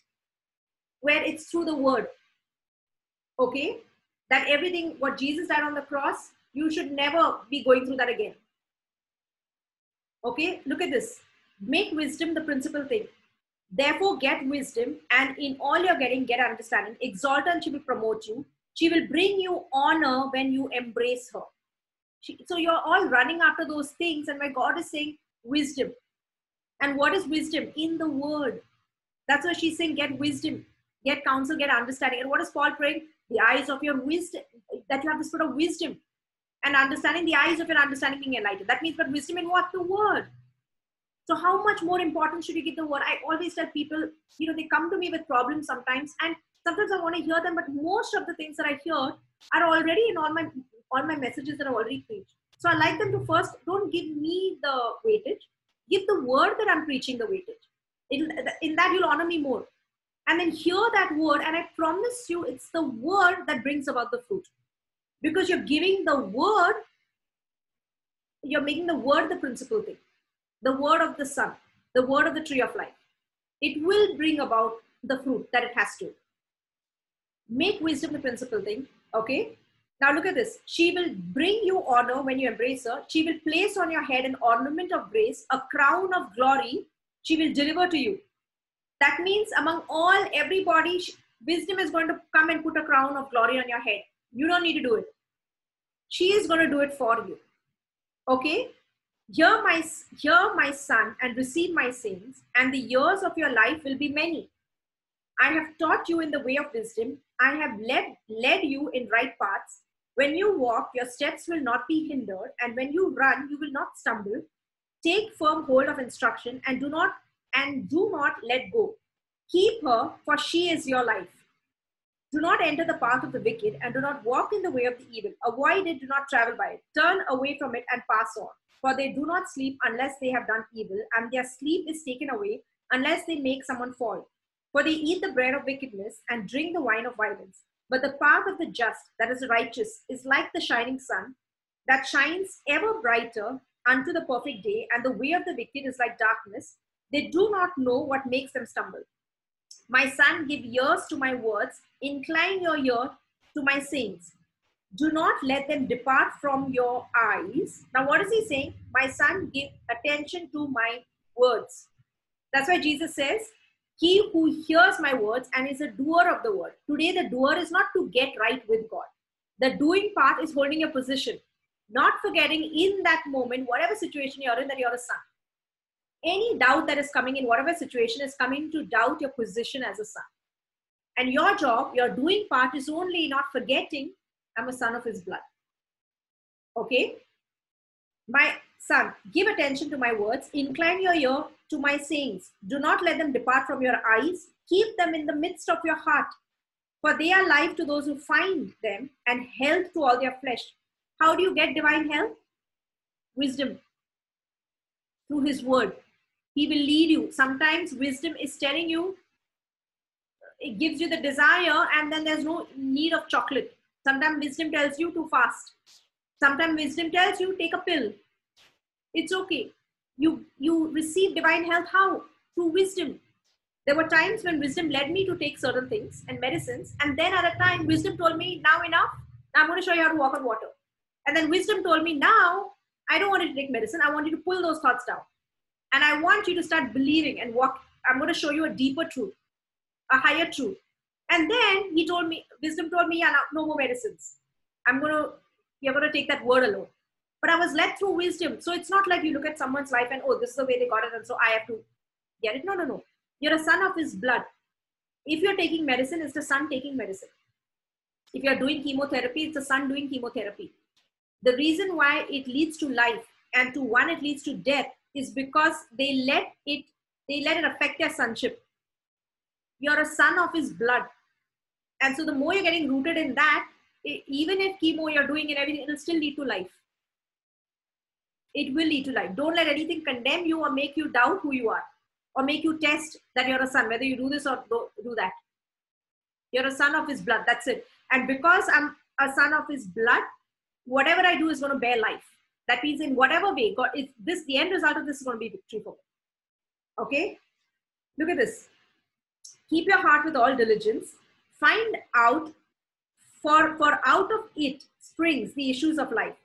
A: where it's through the word. Okay? That everything, what Jesus died on the cross, you should never be going through that again. Okay? Look at this. Make wisdom the principal thing. Therefore, get wisdom, and in all you're getting, get understanding. Exalt her, and she will promote you. She will bring you honor when you embrace her. She, so you're all running after those things, and my God is saying wisdom. And what is wisdom? In the word. That's why she's saying, get wisdom, get counsel, get understanding. And what is Paul praying? The eyes of your wisdom, that you have the spirit of wisdom and understanding, the eyes of your understanding being enlightened. That means, but wisdom in what? The word. So how much more important should you give the word? I always tell people, you know, they come to me with problems sometimes, and sometimes I want to hear them, but most of the things that I hear are already in all my all my messages that are already preached. So I like them to first don't give me the weightage, give the word that I'm preaching the weightage. In, in that you'll honor me more. And then hear that word, and I promise you, it's the word that brings about the fruit. Because you're giving the word, you're making the word the principal thing the word of the son, the word of the tree of life. It will bring about the fruit that it has to. Make wisdom the principal thing. Okay. Now look at this. She will bring you honor when you embrace her. She will place on your head an ornament of grace, a crown of glory. She will deliver to you. That means among all, everybody, wisdom is going to come and put a crown of glory on your head. You don't need to do it. She is going to do it for you. Okay. Hear my, hear my son and receive my sins, and the years of your life will be many. I have taught you in the way of wisdom. I have led, led you in right paths. When you walk, your steps will not be hindered, and when you run, you will not stumble. Take firm hold of instruction and do not and do not let go. Keep her, for she is your life. Do not enter the path of the wicked, and do not walk in the way of the evil. Avoid it, do not travel by it. Turn away from it and pass on. For they do not sleep unless they have done evil, and their sleep is taken away unless they make someone fall. For they eat the bread of wickedness and drink the wine of violence. But the path of the just, that is righteous, is like the shining sun that shines ever brighter unto the perfect day, and the way of the wicked is like darkness. They do not know what makes them stumble. My son, give ears to my words, incline your ear to my sayings do not let them depart from your eyes. Now, what is he saying? My son, give attention to my words. That's why Jesus says, He who hears my words and is a doer of the word. Today, the doer is not to get right with God. The doing part is holding your position, not forgetting in that moment, whatever situation you're in, that you're a son. Any doubt that is coming in whatever situation is coming to doubt your position as a son. And your job, your doing part is only not forgetting I'm a son of his blood. Okay? My son, give attention to my words, incline your ear to my sayings. Do not let them depart from your eyes. Keep them in the midst of your heart, for they are life to those who find them and health to all their flesh. How do you get divine health? Wisdom. Through his word. He will lead you. Sometimes wisdom is telling you, it gives you the desire, and then there's no need of chocolate. Sometimes wisdom tells you to fast. Sometimes wisdom tells you take a pill. It's okay. You you receive divine health how? Through wisdom. There were times when wisdom led me to take certain things and medicines, and then at a time wisdom told me, now enough. Now I'm going to show you how to walk on water. And then wisdom told me, now I don't want you to take medicine. I want you to pull those thoughts down. And I want you to start believing and walk. I'm going to show you a deeper truth, a higher truth. And then he told me, wisdom told me, yeah, no, no more medicines. I'm going to, you're going to take that word alone. But I was led through wisdom. So it's not like you look at someone's life and, oh, this is the way they got it, and so I have to get it. No, no, no. You're a son of his blood. If you're taking medicine, it's the son taking medicine. If you're doing chemotherapy, it's the son doing chemotherapy. The reason why it leads to life and to one it leads to death is because they let it they let it affect their sonship. You're a son of his blood. And so the more you're getting rooted in that, even if chemo you're doing and everything, it'll still lead to life. It will lead to life. Don't let anything condemn you or make you doubt who you are or make you test that you're a son, whether you do this or do that. You're a son of his blood. That's it. And because I'm a son of his blood, whatever I do is going to bear life. That means in whatever way, God, if this the end result of this is going to be victory for me. Okay? Look at this. Keep your heart with all diligence. Find out for, for out of it springs the issues of life.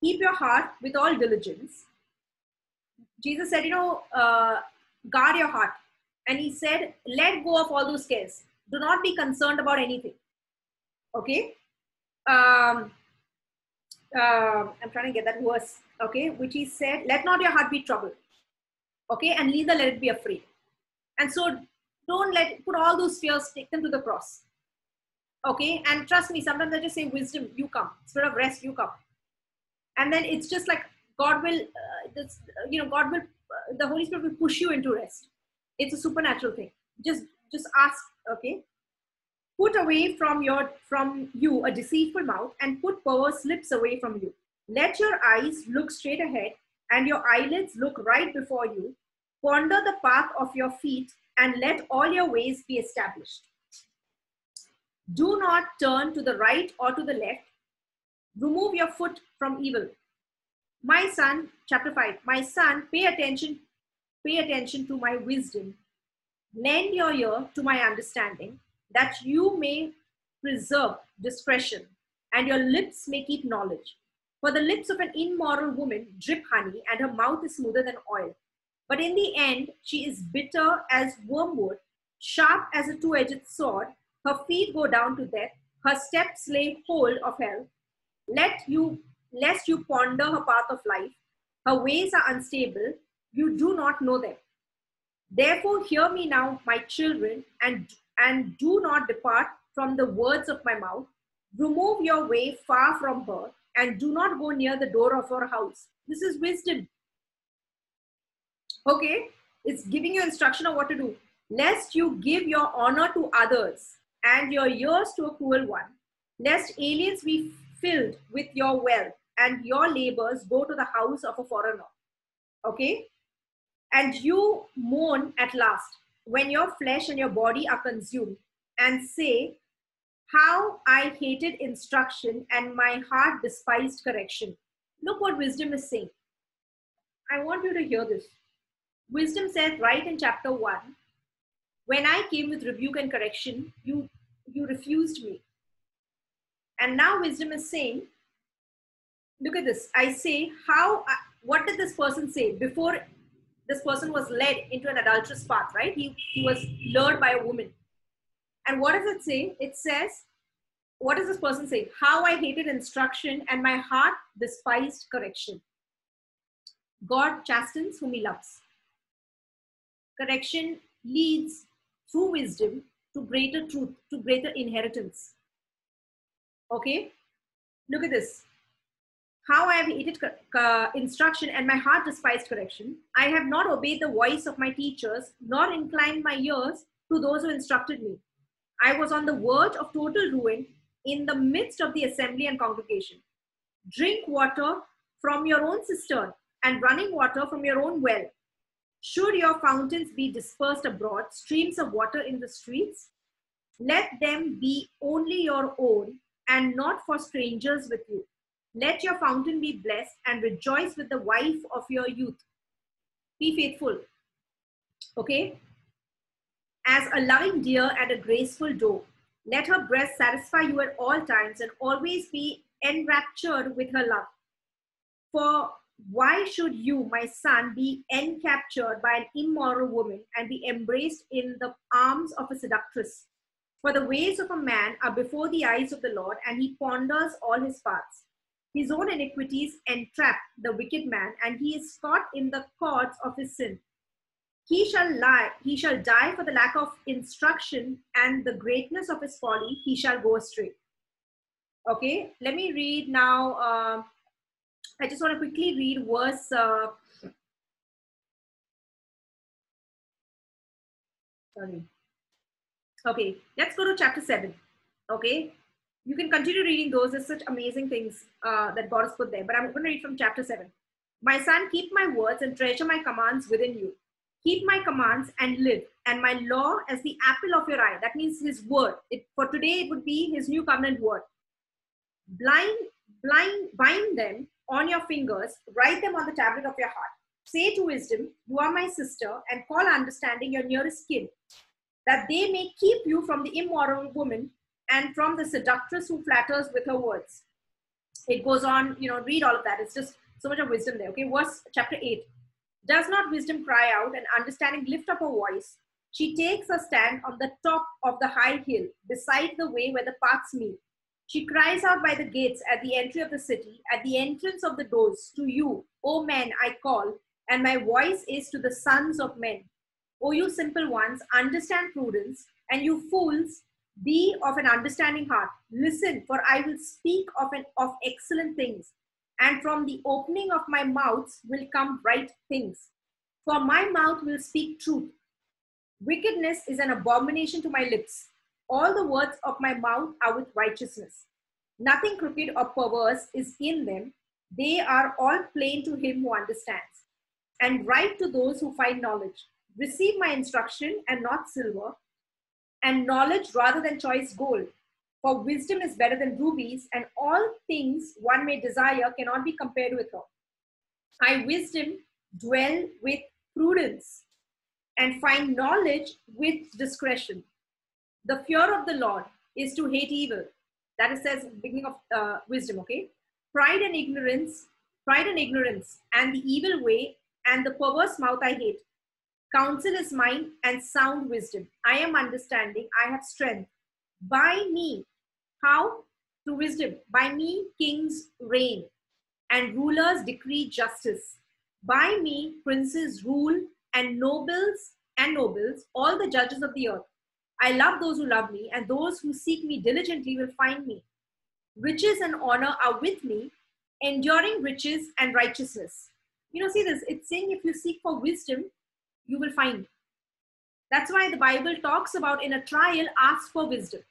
A: Keep your heart with all diligence. Jesus said, you know, uh, guard your heart. And he said, let go of all those cares. Do not be concerned about anything. Okay? Um, uh, I'm trying to get that verse. Okay? Which he said, let not your heart be troubled. Okay? And neither let it be afraid. And so don't let, put all those fears, take them to the cross okay and trust me sometimes i just say wisdom you come spirit of rest you come and then it's just like god will uh, this, you know god will uh, the holy spirit will push you into rest it's a supernatural thing just just ask okay put away from your from you a deceitful mouth and put perverse lips away from you let your eyes look straight ahead and your eyelids look right before you ponder the path of your feet and let all your ways be established do not turn to the right or to the left. Remove your foot from evil. My son, chapter 5, my son, pay attention, pay attention to my wisdom. Lend your ear to my understanding, that you may preserve discretion, and your lips may keep knowledge. For the lips of an immoral woman drip honey, and her mouth is smoother than oil. But in the end, she is bitter as wormwood, sharp as a two edged sword her feet go down to death. Her steps lay hold of hell. Let you, lest you ponder her path of life. Her ways are unstable. You do not know them. Therefore, hear me now, my children, and, and do not depart from the words of my mouth. Remove your way far from her, and do not go near the door of her house. This is wisdom. Okay? It's giving you instruction of what to do. Lest you give your honor to others and your years to a cruel one, lest aliens be filled with your wealth and your labors go to the house of a foreigner. Okay? And you mourn at last when your flesh and your body are consumed and say, How I hated instruction and my heart despised correction. Look what wisdom is saying. I want you to hear this. Wisdom says right in chapter 1 when I came with rebuke and correction, you, you refused me. And now wisdom is saying, look at this. I say, how, what did this person say before this person was led into an adulterous path, right? He, he was lured by a woman. And what does it say? It says, what does this person say? How I hated instruction and my heart despised correction. God chastens whom he loves. Correction leads through wisdom to greater truth, to greater inheritance. Okay? Look at this. How I have hated uh, instruction and my heart despised correction. I have not obeyed the voice of my teachers, nor inclined my ears to those who instructed me. I was on the verge of total ruin in the midst of the assembly and congregation. Drink water from your own cistern and running water from your own well. Should your fountains be dispersed abroad, streams of water in the streets, let them be only your own and not for strangers with you. Let your fountain be blessed and rejoice with the wife of your youth. Be faithful. Okay? As a loving deer and a graceful doe, let her breast satisfy you at all times and always be enraptured with her love. For why should you, my son, be encaptured by an immoral woman and be embraced in the arms of a seductress? For the ways of a man are before the eyes of the Lord, and he ponders all his paths. His own iniquities entrap the wicked man, and he is caught in the cords of his sin. He shall lie, he shall die for the lack of instruction, and the greatness of his folly, he shall go astray. Okay, let me read now. Uh, I just want to quickly read verse. Uh, sorry. Okay, let's go to chapter 7. Okay, you can continue reading those. There's such amazing things uh, that God has put there. But I'm going to read from chapter 7. My son, keep my words and treasure my commands within you. Keep my commands and live, and my law as the apple of your eye. That means his word. It, for today, it would be his new covenant word. Blind, blind, bind them on your fingers, write them on the tablet of your heart. Say to wisdom, You are my sister, and call understanding your nearest kin, that they may keep you from the immoral woman and from the seductress who flatters with her words. It goes on, you know, read all of that. It's just so much of wisdom there. Okay, verse chapter 8. Does not wisdom cry out and understanding lift up her voice? She takes a stand on the top of the high hill, beside the way where the paths meet. She cries out by the gates at the entry of the city, at the entrance of the doors, to you, O men, I call, and my voice is to the sons of men. O you simple ones, understand prudence, and you fools, be of an understanding heart. Listen, for I will speak of, an, of excellent things, and from the opening of my mouth will come right things. For my mouth will speak truth. Wickedness is an abomination to my lips. All the words of my mouth are with righteousness. Nothing crooked or perverse is in them. They are all plain to him who understands. And right to those who find knowledge. Receive my instruction and not silver, and knowledge rather than choice gold. For wisdom is better than rubies, and all things one may desire cannot be compared with her. I, wisdom, dwell with prudence and find knowledge with discretion. The fear of the Lord is to hate evil. That is says beginning of uh, wisdom. Okay, pride and ignorance, pride and ignorance, and the evil way and the perverse mouth I hate. Counsel is mine and sound wisdom. I am understanding. I have strength. By me, how? Through wisdom. By me, kings reign and rulers decree justice. By me, princes rule and nobles and nobles, all the judges of the earth. I love those who love me, and those who seek me diligently will find me. Riches and honor are with me, enduring riches and righteousness. You know, see this, it's saying if you seek for wisdom, you will find. That's why the Bible talks about in a trial, ask for wisdom.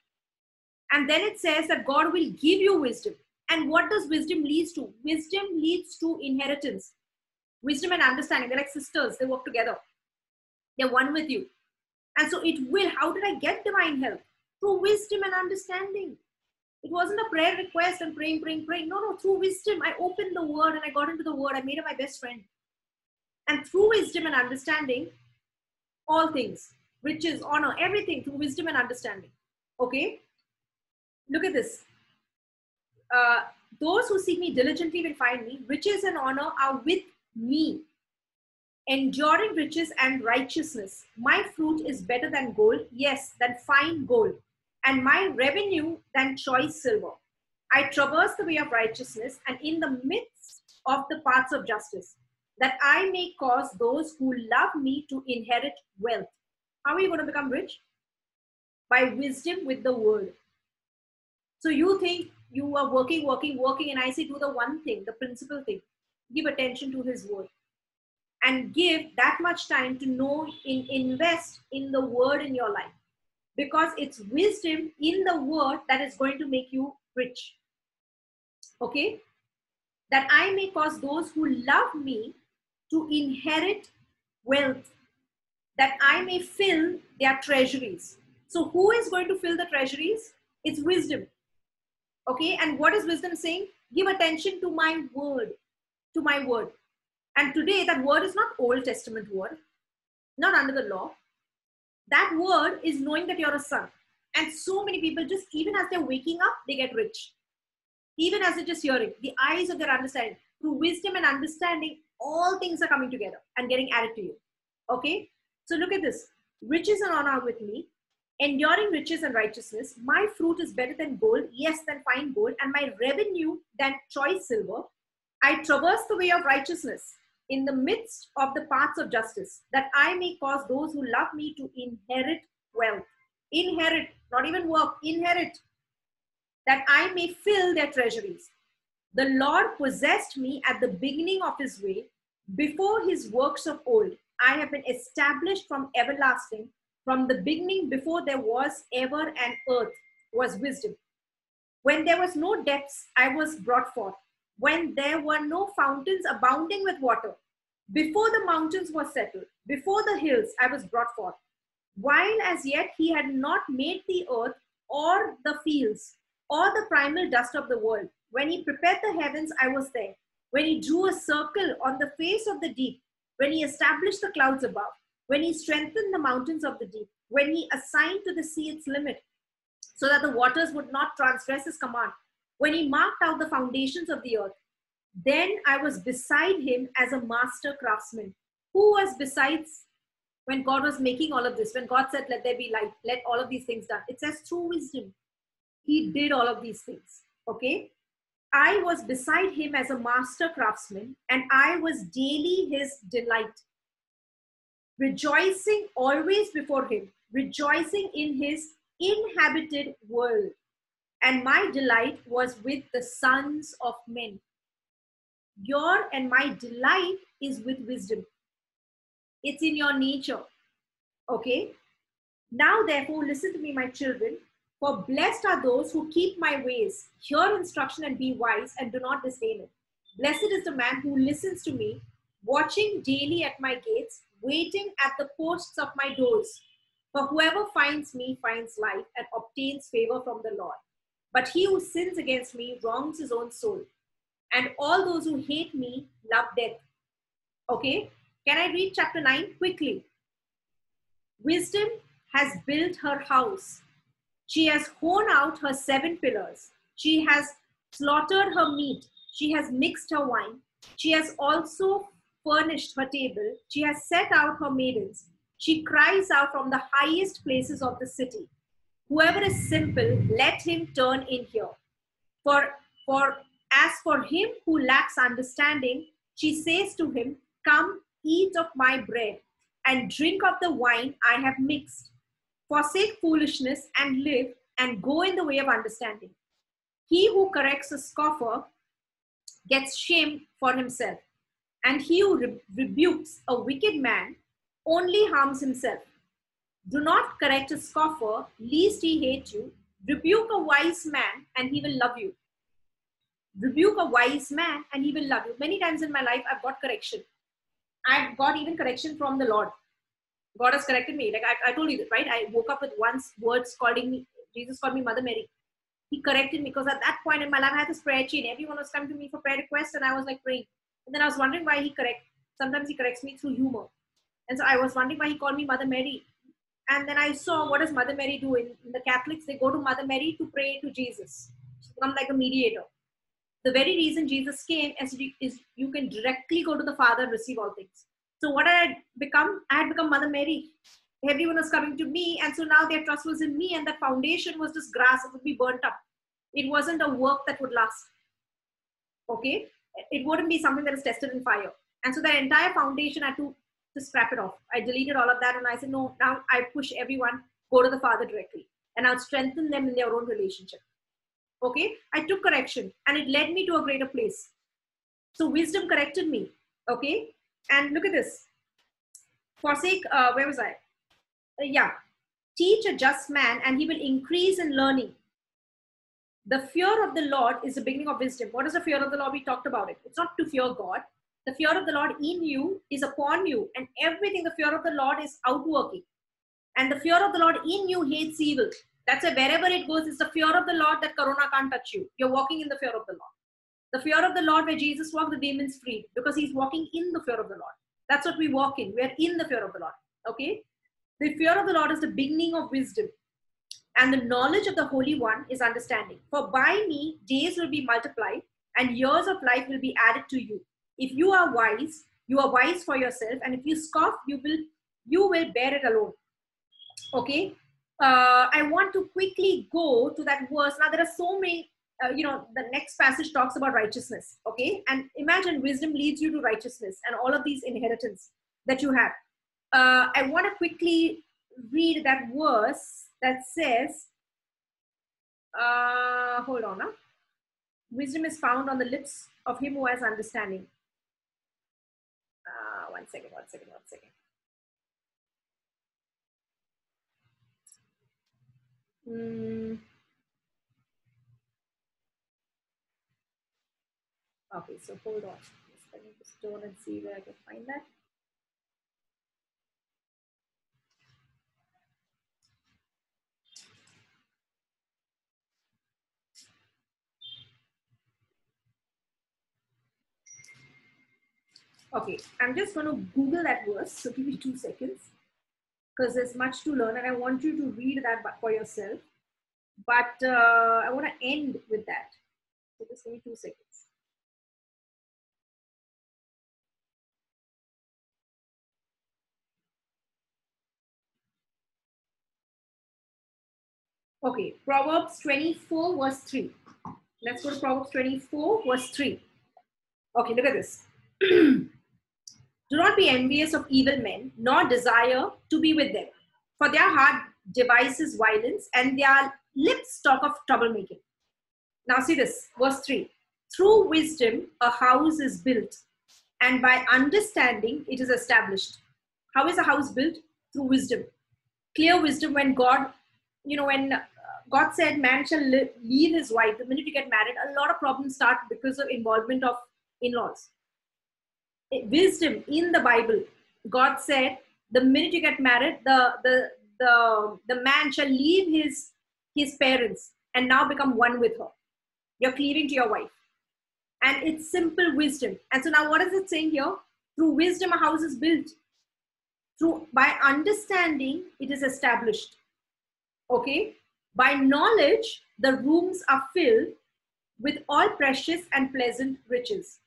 A: And then it says that God will give you wisdom. And what does wisdom leads to? Wisdom leads to inheritance. Wisdom and understanding, they're like sisters, they work together. They're one with you. And so it will, how did I get divine help? Through wisdom and understanding. It wasn't a prayer request and praying, praying, praying. No, no, through wisdom, I opened the word and I got into the word. I made it my best friend. And through wisdom and understanding, all things, riches, honor, everything through wisdom and understanding. Okay? Look at this. Uh, those who seek me diligently will find me. Riches and honor are with me. Enduring riches and righteousness. My fruit is better than gold, yes, than fine gold, and my revenue than choice silver. I traverse the way of righteousness and in the midst of the paths of justice that I may cause those who love me to inherit wealth. How are you going to become rich? By wisdom with the word. So you think you are working, working, working, and I say do the one thing, the principal thing. Give attention to his word. And give that much time to know, in, invest in the word in your life. Because it's wisdom in the word that is going to make you rich. Okay? That I may cause those who love me to inherit wealth, that I may fill their treasuries. So, who is going to fill the treasuries? It's wisdom. Okay, and what is wisdom saying? Give attention to my word, to my word. And today, that word is not Old Testament word, not under the law. That word is knowing that you're a son. And so many people, just even as they're waking up, they get rich. Even as they're just hearing, the eyes of their understanding, through wisdom and understanding, all things are coming together and getting added to you. Okay? So look at this. Riches and honor with me, enduring riches and righteousness. My fruit is better than gold, yes, than fine gold, and my revenue than choice silver. I traverse the way of righteousness in the midst of the paths of justice, that I may cause those who love me to inherit wealth. Inherit, not even work, inherit, that I may fill their treasuries. The Lord possessed me at the beginning of his way, before his works of old. I have been established from everlasting, from the beginning, before there was ever an earth, was wisdom. When there was no depths, I was brought forth. When there were no fountains abounding with water, before the mountains were settled, before the hills, I was brought forth. While as yet he had not made the earth or the fields or the primal dust of the world, when he prepared the heavens, I was there. When he drew a circle on the face of the deep, when he established the clouds above, when he strengthened the mountains of the deep, when he assigned to the sea its limit, so that the waters would not transgress his command, when he marked out the foundations of the earth, then I was beside him as a master craftsman. Who was besides when God was making all of this? When God said, Let there be light, let all of these things done. It says, through wisdom, he did all of these things. Okay? I was beside him as a master craftsman, and I was daily his delight, rejoicing always before him, rejoicing in his inhabited world. And my delight was with the sons of men. Your and my delight is with wisdom, it's in your nature. Okay? Now, therefore, listen to me, my children. For blessed are those who keep my ways, hear instruction and be wise, and do not disdain it. Blessed is the man who listens to me, watching daily at my gates, waiting at the posts of my doors. For whoever finds me finds life and obtains favor from the Lord. But he who sins against me wrongs his own soul. And all those who hate me love death. Okay? Can I read chapter 9 quickly? Wisdom has built her house she has hewn out her seven pillars. She has slaughtered her meat. She has mixed her wine. She has also furnished her table. She has set out her maidens. She cries out from the highest places of the city. Whoever is simple, let him turn in here. For, for as for him who lacks understanding, she says to him, Come, eat of my bread, and drink of the wine I have mixed forsake foolishness and live and go in the way of understanding. He who corrects a scoffer gets shame for himself, and he who re- rebukes a wicked man only harms himself. Do not correct a scoffer, lest he hate you. Rebuke a wise man, and he will love you. Rebuke a wise man, and he will love you. Many times in my life, I've got correction. I've got even correction from the Lord. God has corrected me. Like I, I told you right? I woke up with once words calling me, Jesus called me Mother Mary. He corrected me because at that point in my life, I had this prayer chain. Everyone was coming to me for prayer requests, and I was like praying. And then I was wondering why he correct. Sometimes he corrects me through humor. And so I was wondering why he called me Mother Mary. And then I saw what does Mother Mary do? In, in the Catholics, they go to Mother Mary to pray to Jesus. She becomes like a mediator. The very reason Jesus came is you can directly go to the Father and receive all things. So what I had become, I had become Mother Mary. Everyone was coming to me, and so now their trust was in me, and the foundation was just grass; it would be burnt up. It wasn't a work that would last. Okay, it wouldn't be something that is tested in fire. And so the entire foundation I had to to scrap it off. I deleted all of that, and I said, no, now I push everyone go to the Father directly, and I'll strengthen them in their own relationship. Okay, I took correction, and it led me to a greater place. So wisdom corrected me. Okay, and look at this. Forsake, uh, where was I? Uh, yeah. Teach a just man and he will increase in learning. The fear of the Lord is the beginning of wisdom. What is the fear of the Lord? We talked about it. It's not to fear God. The fear of the Lord in you is upon you, and everything, the fear of the Lord is outworking. And the fear of the Lord in you hates evil. That's why wherever it goes, it's the fear of the Lord that Corona can't touch you. You're walking in the fear of the Lord. The fear of the Lord, where Jesus walked, the demons freed because he's walking in the fear of the Lord. That's what we walk in. We're in the fear of the Lord. Okay? The fear of the Lord is the beginning of wisdom. And the knowledge of the Holy One is understanding. For by me, days will be multiplied and years of life will be added to you. If you are wise, you are wise for yourself. And if you scoff, you will you will bear it alone. Okay? uh, I want to quickly go to that verse. Now, there are so many, uh, you know, the next passage talks about righteousness, okay? And imagine wisdom leads you to righteousness and all of these inheritance that you have. Uh, I want to quickly read that verse that says, uh, hold on, huh? wisdom is found on the lips of him who has understanding. Uh, one second, one second, one second. Mm. Okay, so hold on. Let me just go and see where I can find that. Okay, I'm just going to Google that verse. So give me two seconds because there's much to learn and I want you to read that for yourself. But uh, I want to end with that. So just give me two seconds. Okay, Proverbs 24, verse 3. Let's go to Proverbs 24, verse 3. Okay, look at this. Do not be envious of evil men, nor desire to be with them. For their heart devises violence, and their lips talk of troublemaking. Now, see this, verse 3. Through wisdom, a house is built, and by understanding, it is established. How is a house built? Through wisdom. Clear wisdom when God, you know, when God said man shall leave his wife, the minute you get married, a lot of problems start because of involvement of in laws wisdom in the Bible, God said, the minute you get married, the the the the man shall leave his his parents and now become one with her. You're cleaving to your wife. And it's simple wisdom. And so now what is it saying here? Through wisdom, a house is built. Through by understanding, it is established. Okay? By knowledge, the rooms are filled with all precious and pleasant riches.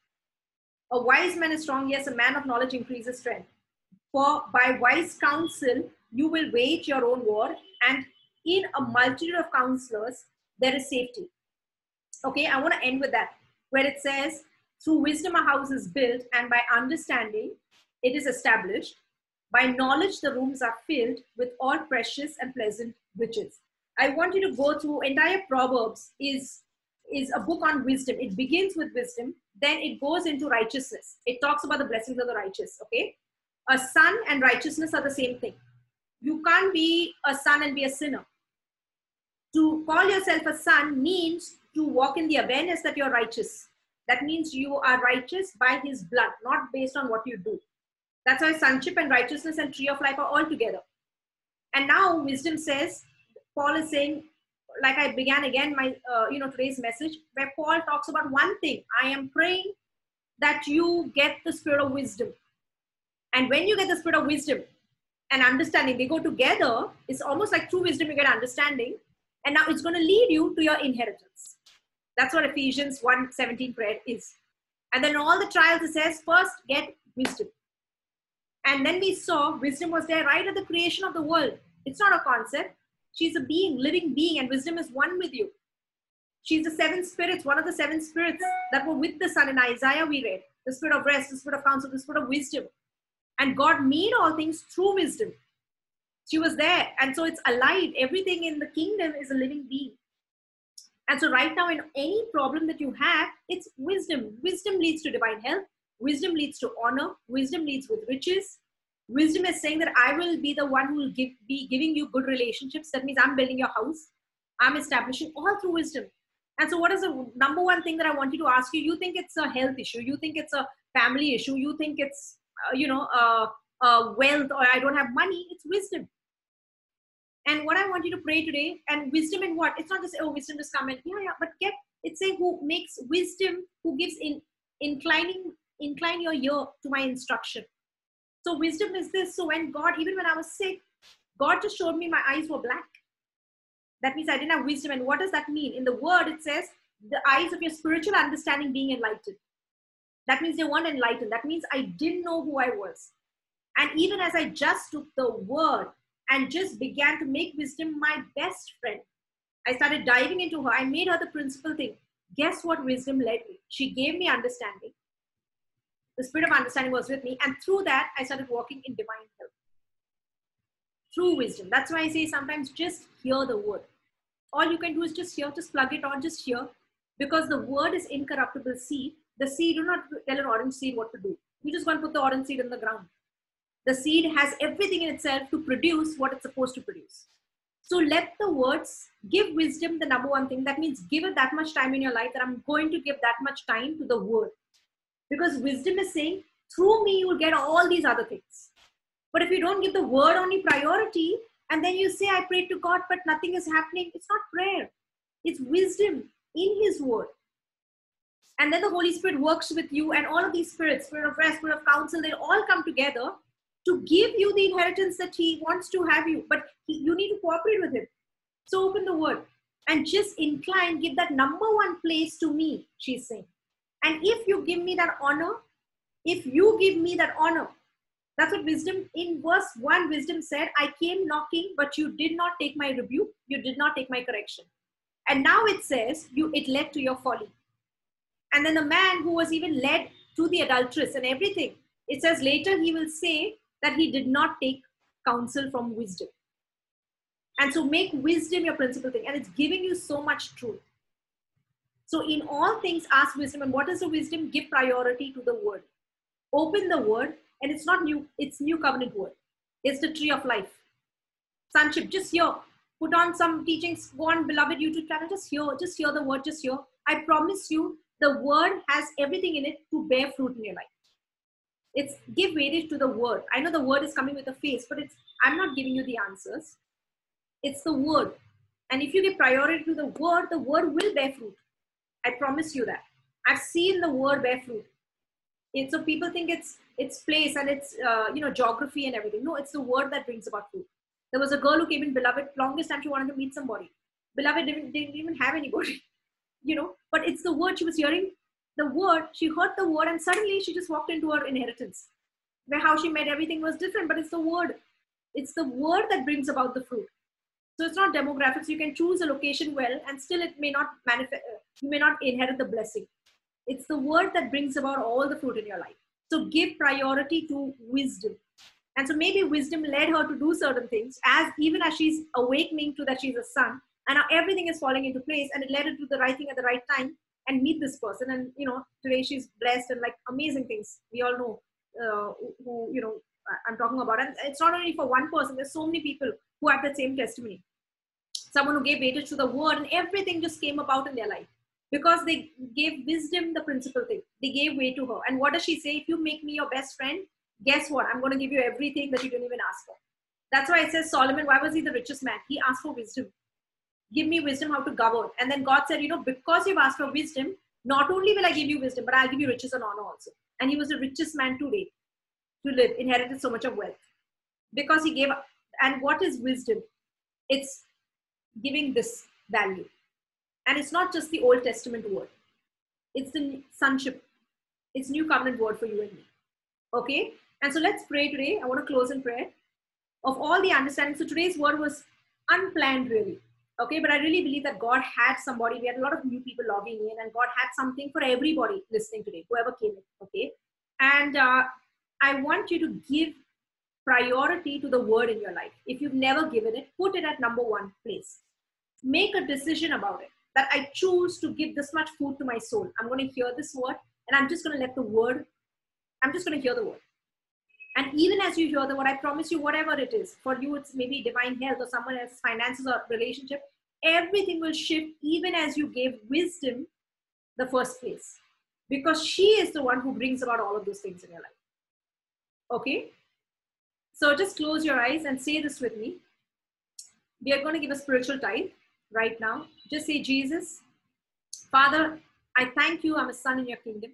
A: A wise man is strong, yes, a man of knowledge increases strength. For by wise counsel you will wage your own war, and in a multitude of counselors there is safety. Okay, I want to end with that, where it says, Through wisdom a house is built, and by understanding it is established. By knowledge the rooms are filled with all precious and pleasant riches. I want you to go through entire Proverbs is is a book on wisdom. It begins with wisdom, then it goes into righteousness. It talks about the blessings of the righteous. Okay, a son and righteousness are the same thing. You can't be a son and be a sinner. To call yourself a son means to walk in the awareness that you're righteous. That means you are righteous by his blood, not based on what you do. That's why sonship and righteousness and tree of life are all together. And now wisdom says, Paul is saying, like I began again my uh, you know today's message where Paul talks about one thing. I am praying that you get the spirit of wisdom, and when you get the spirit of wisdom and understanding, they go together. It's almost like through wisdom you get understanding, and now it's going to lead you to your inheritance. That's what Ephesians 1 17 prayer is. And then in all the trials, it says, first get wisdom. And then we saw wisdom was there right at the creation of the world. It's not a concept, She's a being, living being, and wisdom is one with you. She's the seven spirits, one of the seven spirits that were with the Son in Isaiah, we read. The spirit of rest, the spirit of counsel, the spirit of wisdom. And God made all things through wisdom. She was there. And so it's alive. Everything in the kingdom is a living being. And so, right now, in any problem that you have, it's wisdom. Wisdom leads to divine health. Wisdom leads to honor. Wisdom leads with riches. Wisdom is saying that I will be the one who will give, be giving you good relationships. That means I'm building your house. I'm establishing all through wisdom. And so, what is the number one thing that I want you to ask you? You think it's a health issue. You think it's a family issue. You think it's, uh, you know, uh, uh, wealth or I don't have money. It's wisdom. And what I want you to pray today, and wisdom in what? It's not just, oh, wisdom just come. Yeah, yeah, but get, it's saying who makes wisdom, who gives in inclining, incline your ear to my instruction. So wisdom is this. So when God, even when I was sick, God just showed me my eyes were black. That means I didn't have wisdom. And what does that mean? In the word, it says the eyes of your spiritual understanding being enlightened. That means they weren't enlightened. That means I didn't know who I was. And even as I just took the word and just began to make wisdom my best friend. I started diving into her. I made her the principal thing. Guess what wisdom led me? She gave me understanding. The spirit of understanding was with me, and through that, I started walking in divine health. Through wisdom. That's why I say sometimes just hear the word. All you can do is just hear, just plug it on, just hear. Because the word is incorruptible seed. The seed, do not tell an orange seed what to do. You just want to put the orange seed in the ground the seed has everything in itself to produce what it's supposed to produce. So let the words give wisdom the number one thing. That means give it that much time in your life that I'm going to give that much time to the word. Because wisdom is saying, through me, you will get all these other things. But if you don't give the word only priority, and then you say, I prayed to God, but nothing is happening, it's not prayer. It's wisdom in His word. And then the Holy Spirit works with you, and all of these spirits, spirit of rest, spirit of counsel, they all come together to give you the inheritance that he wants to have you but he, you need to cooperate with him so open the word and just incline give that number one place to me she's saying and if you give me that honor if you give me that honor that's what wisdom in verse 1 wisdom said i came knocking but you did not take my rebuke you did not take my correction and now it says you it led to your folly and then the man who was even led to the adulteress and everything it says later he will say that he did not take counsel from wisdom. And so make wisdom your principal thing. And it's giving you so much truth. So in all things, ask wisdom. And what is the wisdom? Give priority to the word. Open the word, and it's not new, it's new covenant word. It's the tree of life. Sonship, just hear. Put on some teachings, go on beloved YouTube channel, just hear, just hear the word, just hear. I promise you, the word has everything in it to bear fruit in your life it's give weightage to the word i know the word is coming with a face but it's i'm not giving you the answers it's the word and if you give priority to the word the word will bear fruit i promise you that i've seen the word bear fruit so people think it's it's place and it's uh, you know geography and everything no it's the word that brings about fruit there was a girl who came in beloved longest time she wanted to meet somebody beloved didn't, didn't even have anybody you know but it's the word she was hearing the word, she heard the word, and suddenly she just walked into her inheritance. Where how she met everything was different, but it's the word. It's the word that brings about the fruit. So it's not demographics. You can choose a location well, and still it may not manifest. You may not inherit the blessing. It's the word that brings about all the fruit in your life. So give priority to wisdom. And so maybe wisdom led her to do certain things as even as she's awakening to that she's a son, and now everything is falling into place, and it led her to the right thing at the right time and meet this person and you know today she's blessed and like amazing things we all know uh, who you know i'm talking about and it's not only for one person there's so many people who have that same testimony someone who gave weightage to the word and everything just came about in their life because they gave wisdom the principal thing they gave way to her and what does she say if you make me your best friend guess what i'm going to give you everything that you didn't even ask for that's why it says solomon why was he the richest man he asked for wisdom give me wisdom how to govern. And then God said, you know, because you've asked for wisdom, not only will I give you wisdom, but I'll give you riches and honor also. And he was the richest man today to live, inherited so much of wealth. Because he gave, and what is wisdom? It's giving this value. And it's not just the Old Testament word, it's the sonship, it's new covenant word for you and me. Okay? And so let's pray today. I want to close in prayer. Of all the understanding, so today's word was unplanned, really. Okay? But i really believe that god had somebody. We had a lot of new people logging in and god had something for everybody listening today whoever came in okay? And uh, i want you to give priority to the word in your life. If you've never given it put it at number one place. Make a decision about it that i choose to give this much food to my soul i'm going to hear this word and i'm just going to let the word i'm just going to hear the word and even as you hear the word, I promise you, whatever it is, for you, it's maybe divine health or someone else's finances or relationship, everything will shift even as you gave wisdom the first place. Because she is the one who brings about all of those things in your life. Okay? So just close your eyes and say this with me. We are going to give a spiritual tithe right now. Just say, Jesus, Father, I thank you. I'm a son in your kingdom.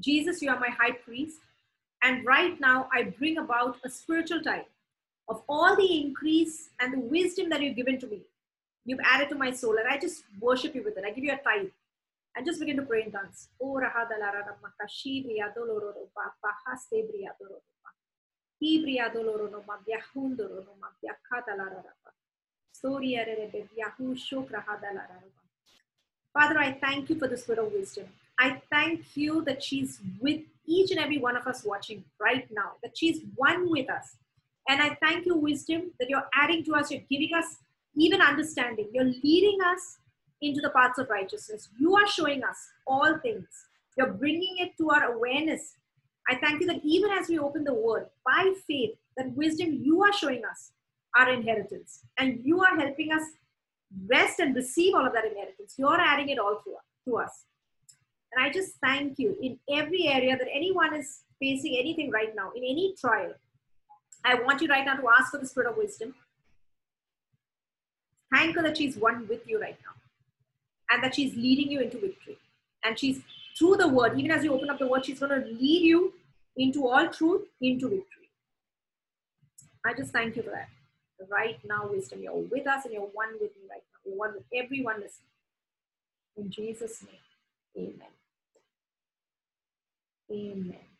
A: Jesus, you are my high priest. And right now, I bring about a spiritual tithe of all the increase and the wisdom that you've given to me. You've added to my soul, and I just worship you with it. I give you a tithe. And just begin to pray in tongues. Hibria doloro no ma biahundoro no ma biakata Father, I thank you for the spirit of wisdom. I thank you that she's with each and every one of us watching right now, that she's one with us. And I thank you, wisdom, that you're adding to us, you're giving us even understanding, you're leading us into the paths of righteousness. You are showing us all things, you're bringing it to our awareness. I thank you that even as we open the word by faith, that wisdom you are showing us our inheritance, and you are helping us rest and receive all of that inheritance. You're adding it all to, to us. And I just thank you in every area that anyone is facing anything right now, in any trial. I want you right now to ask for the spirit of wisdom. Thank her that she's one with you right now and that she's leading you into victory. And she's through the word, even as you open up the word, she's going to lead you into all truth, into victory. I just thank you for that. Right now, wisdom, you're with us and you're one with me right now. You're one with everyone listening. In Jesus' name, amen. Amen.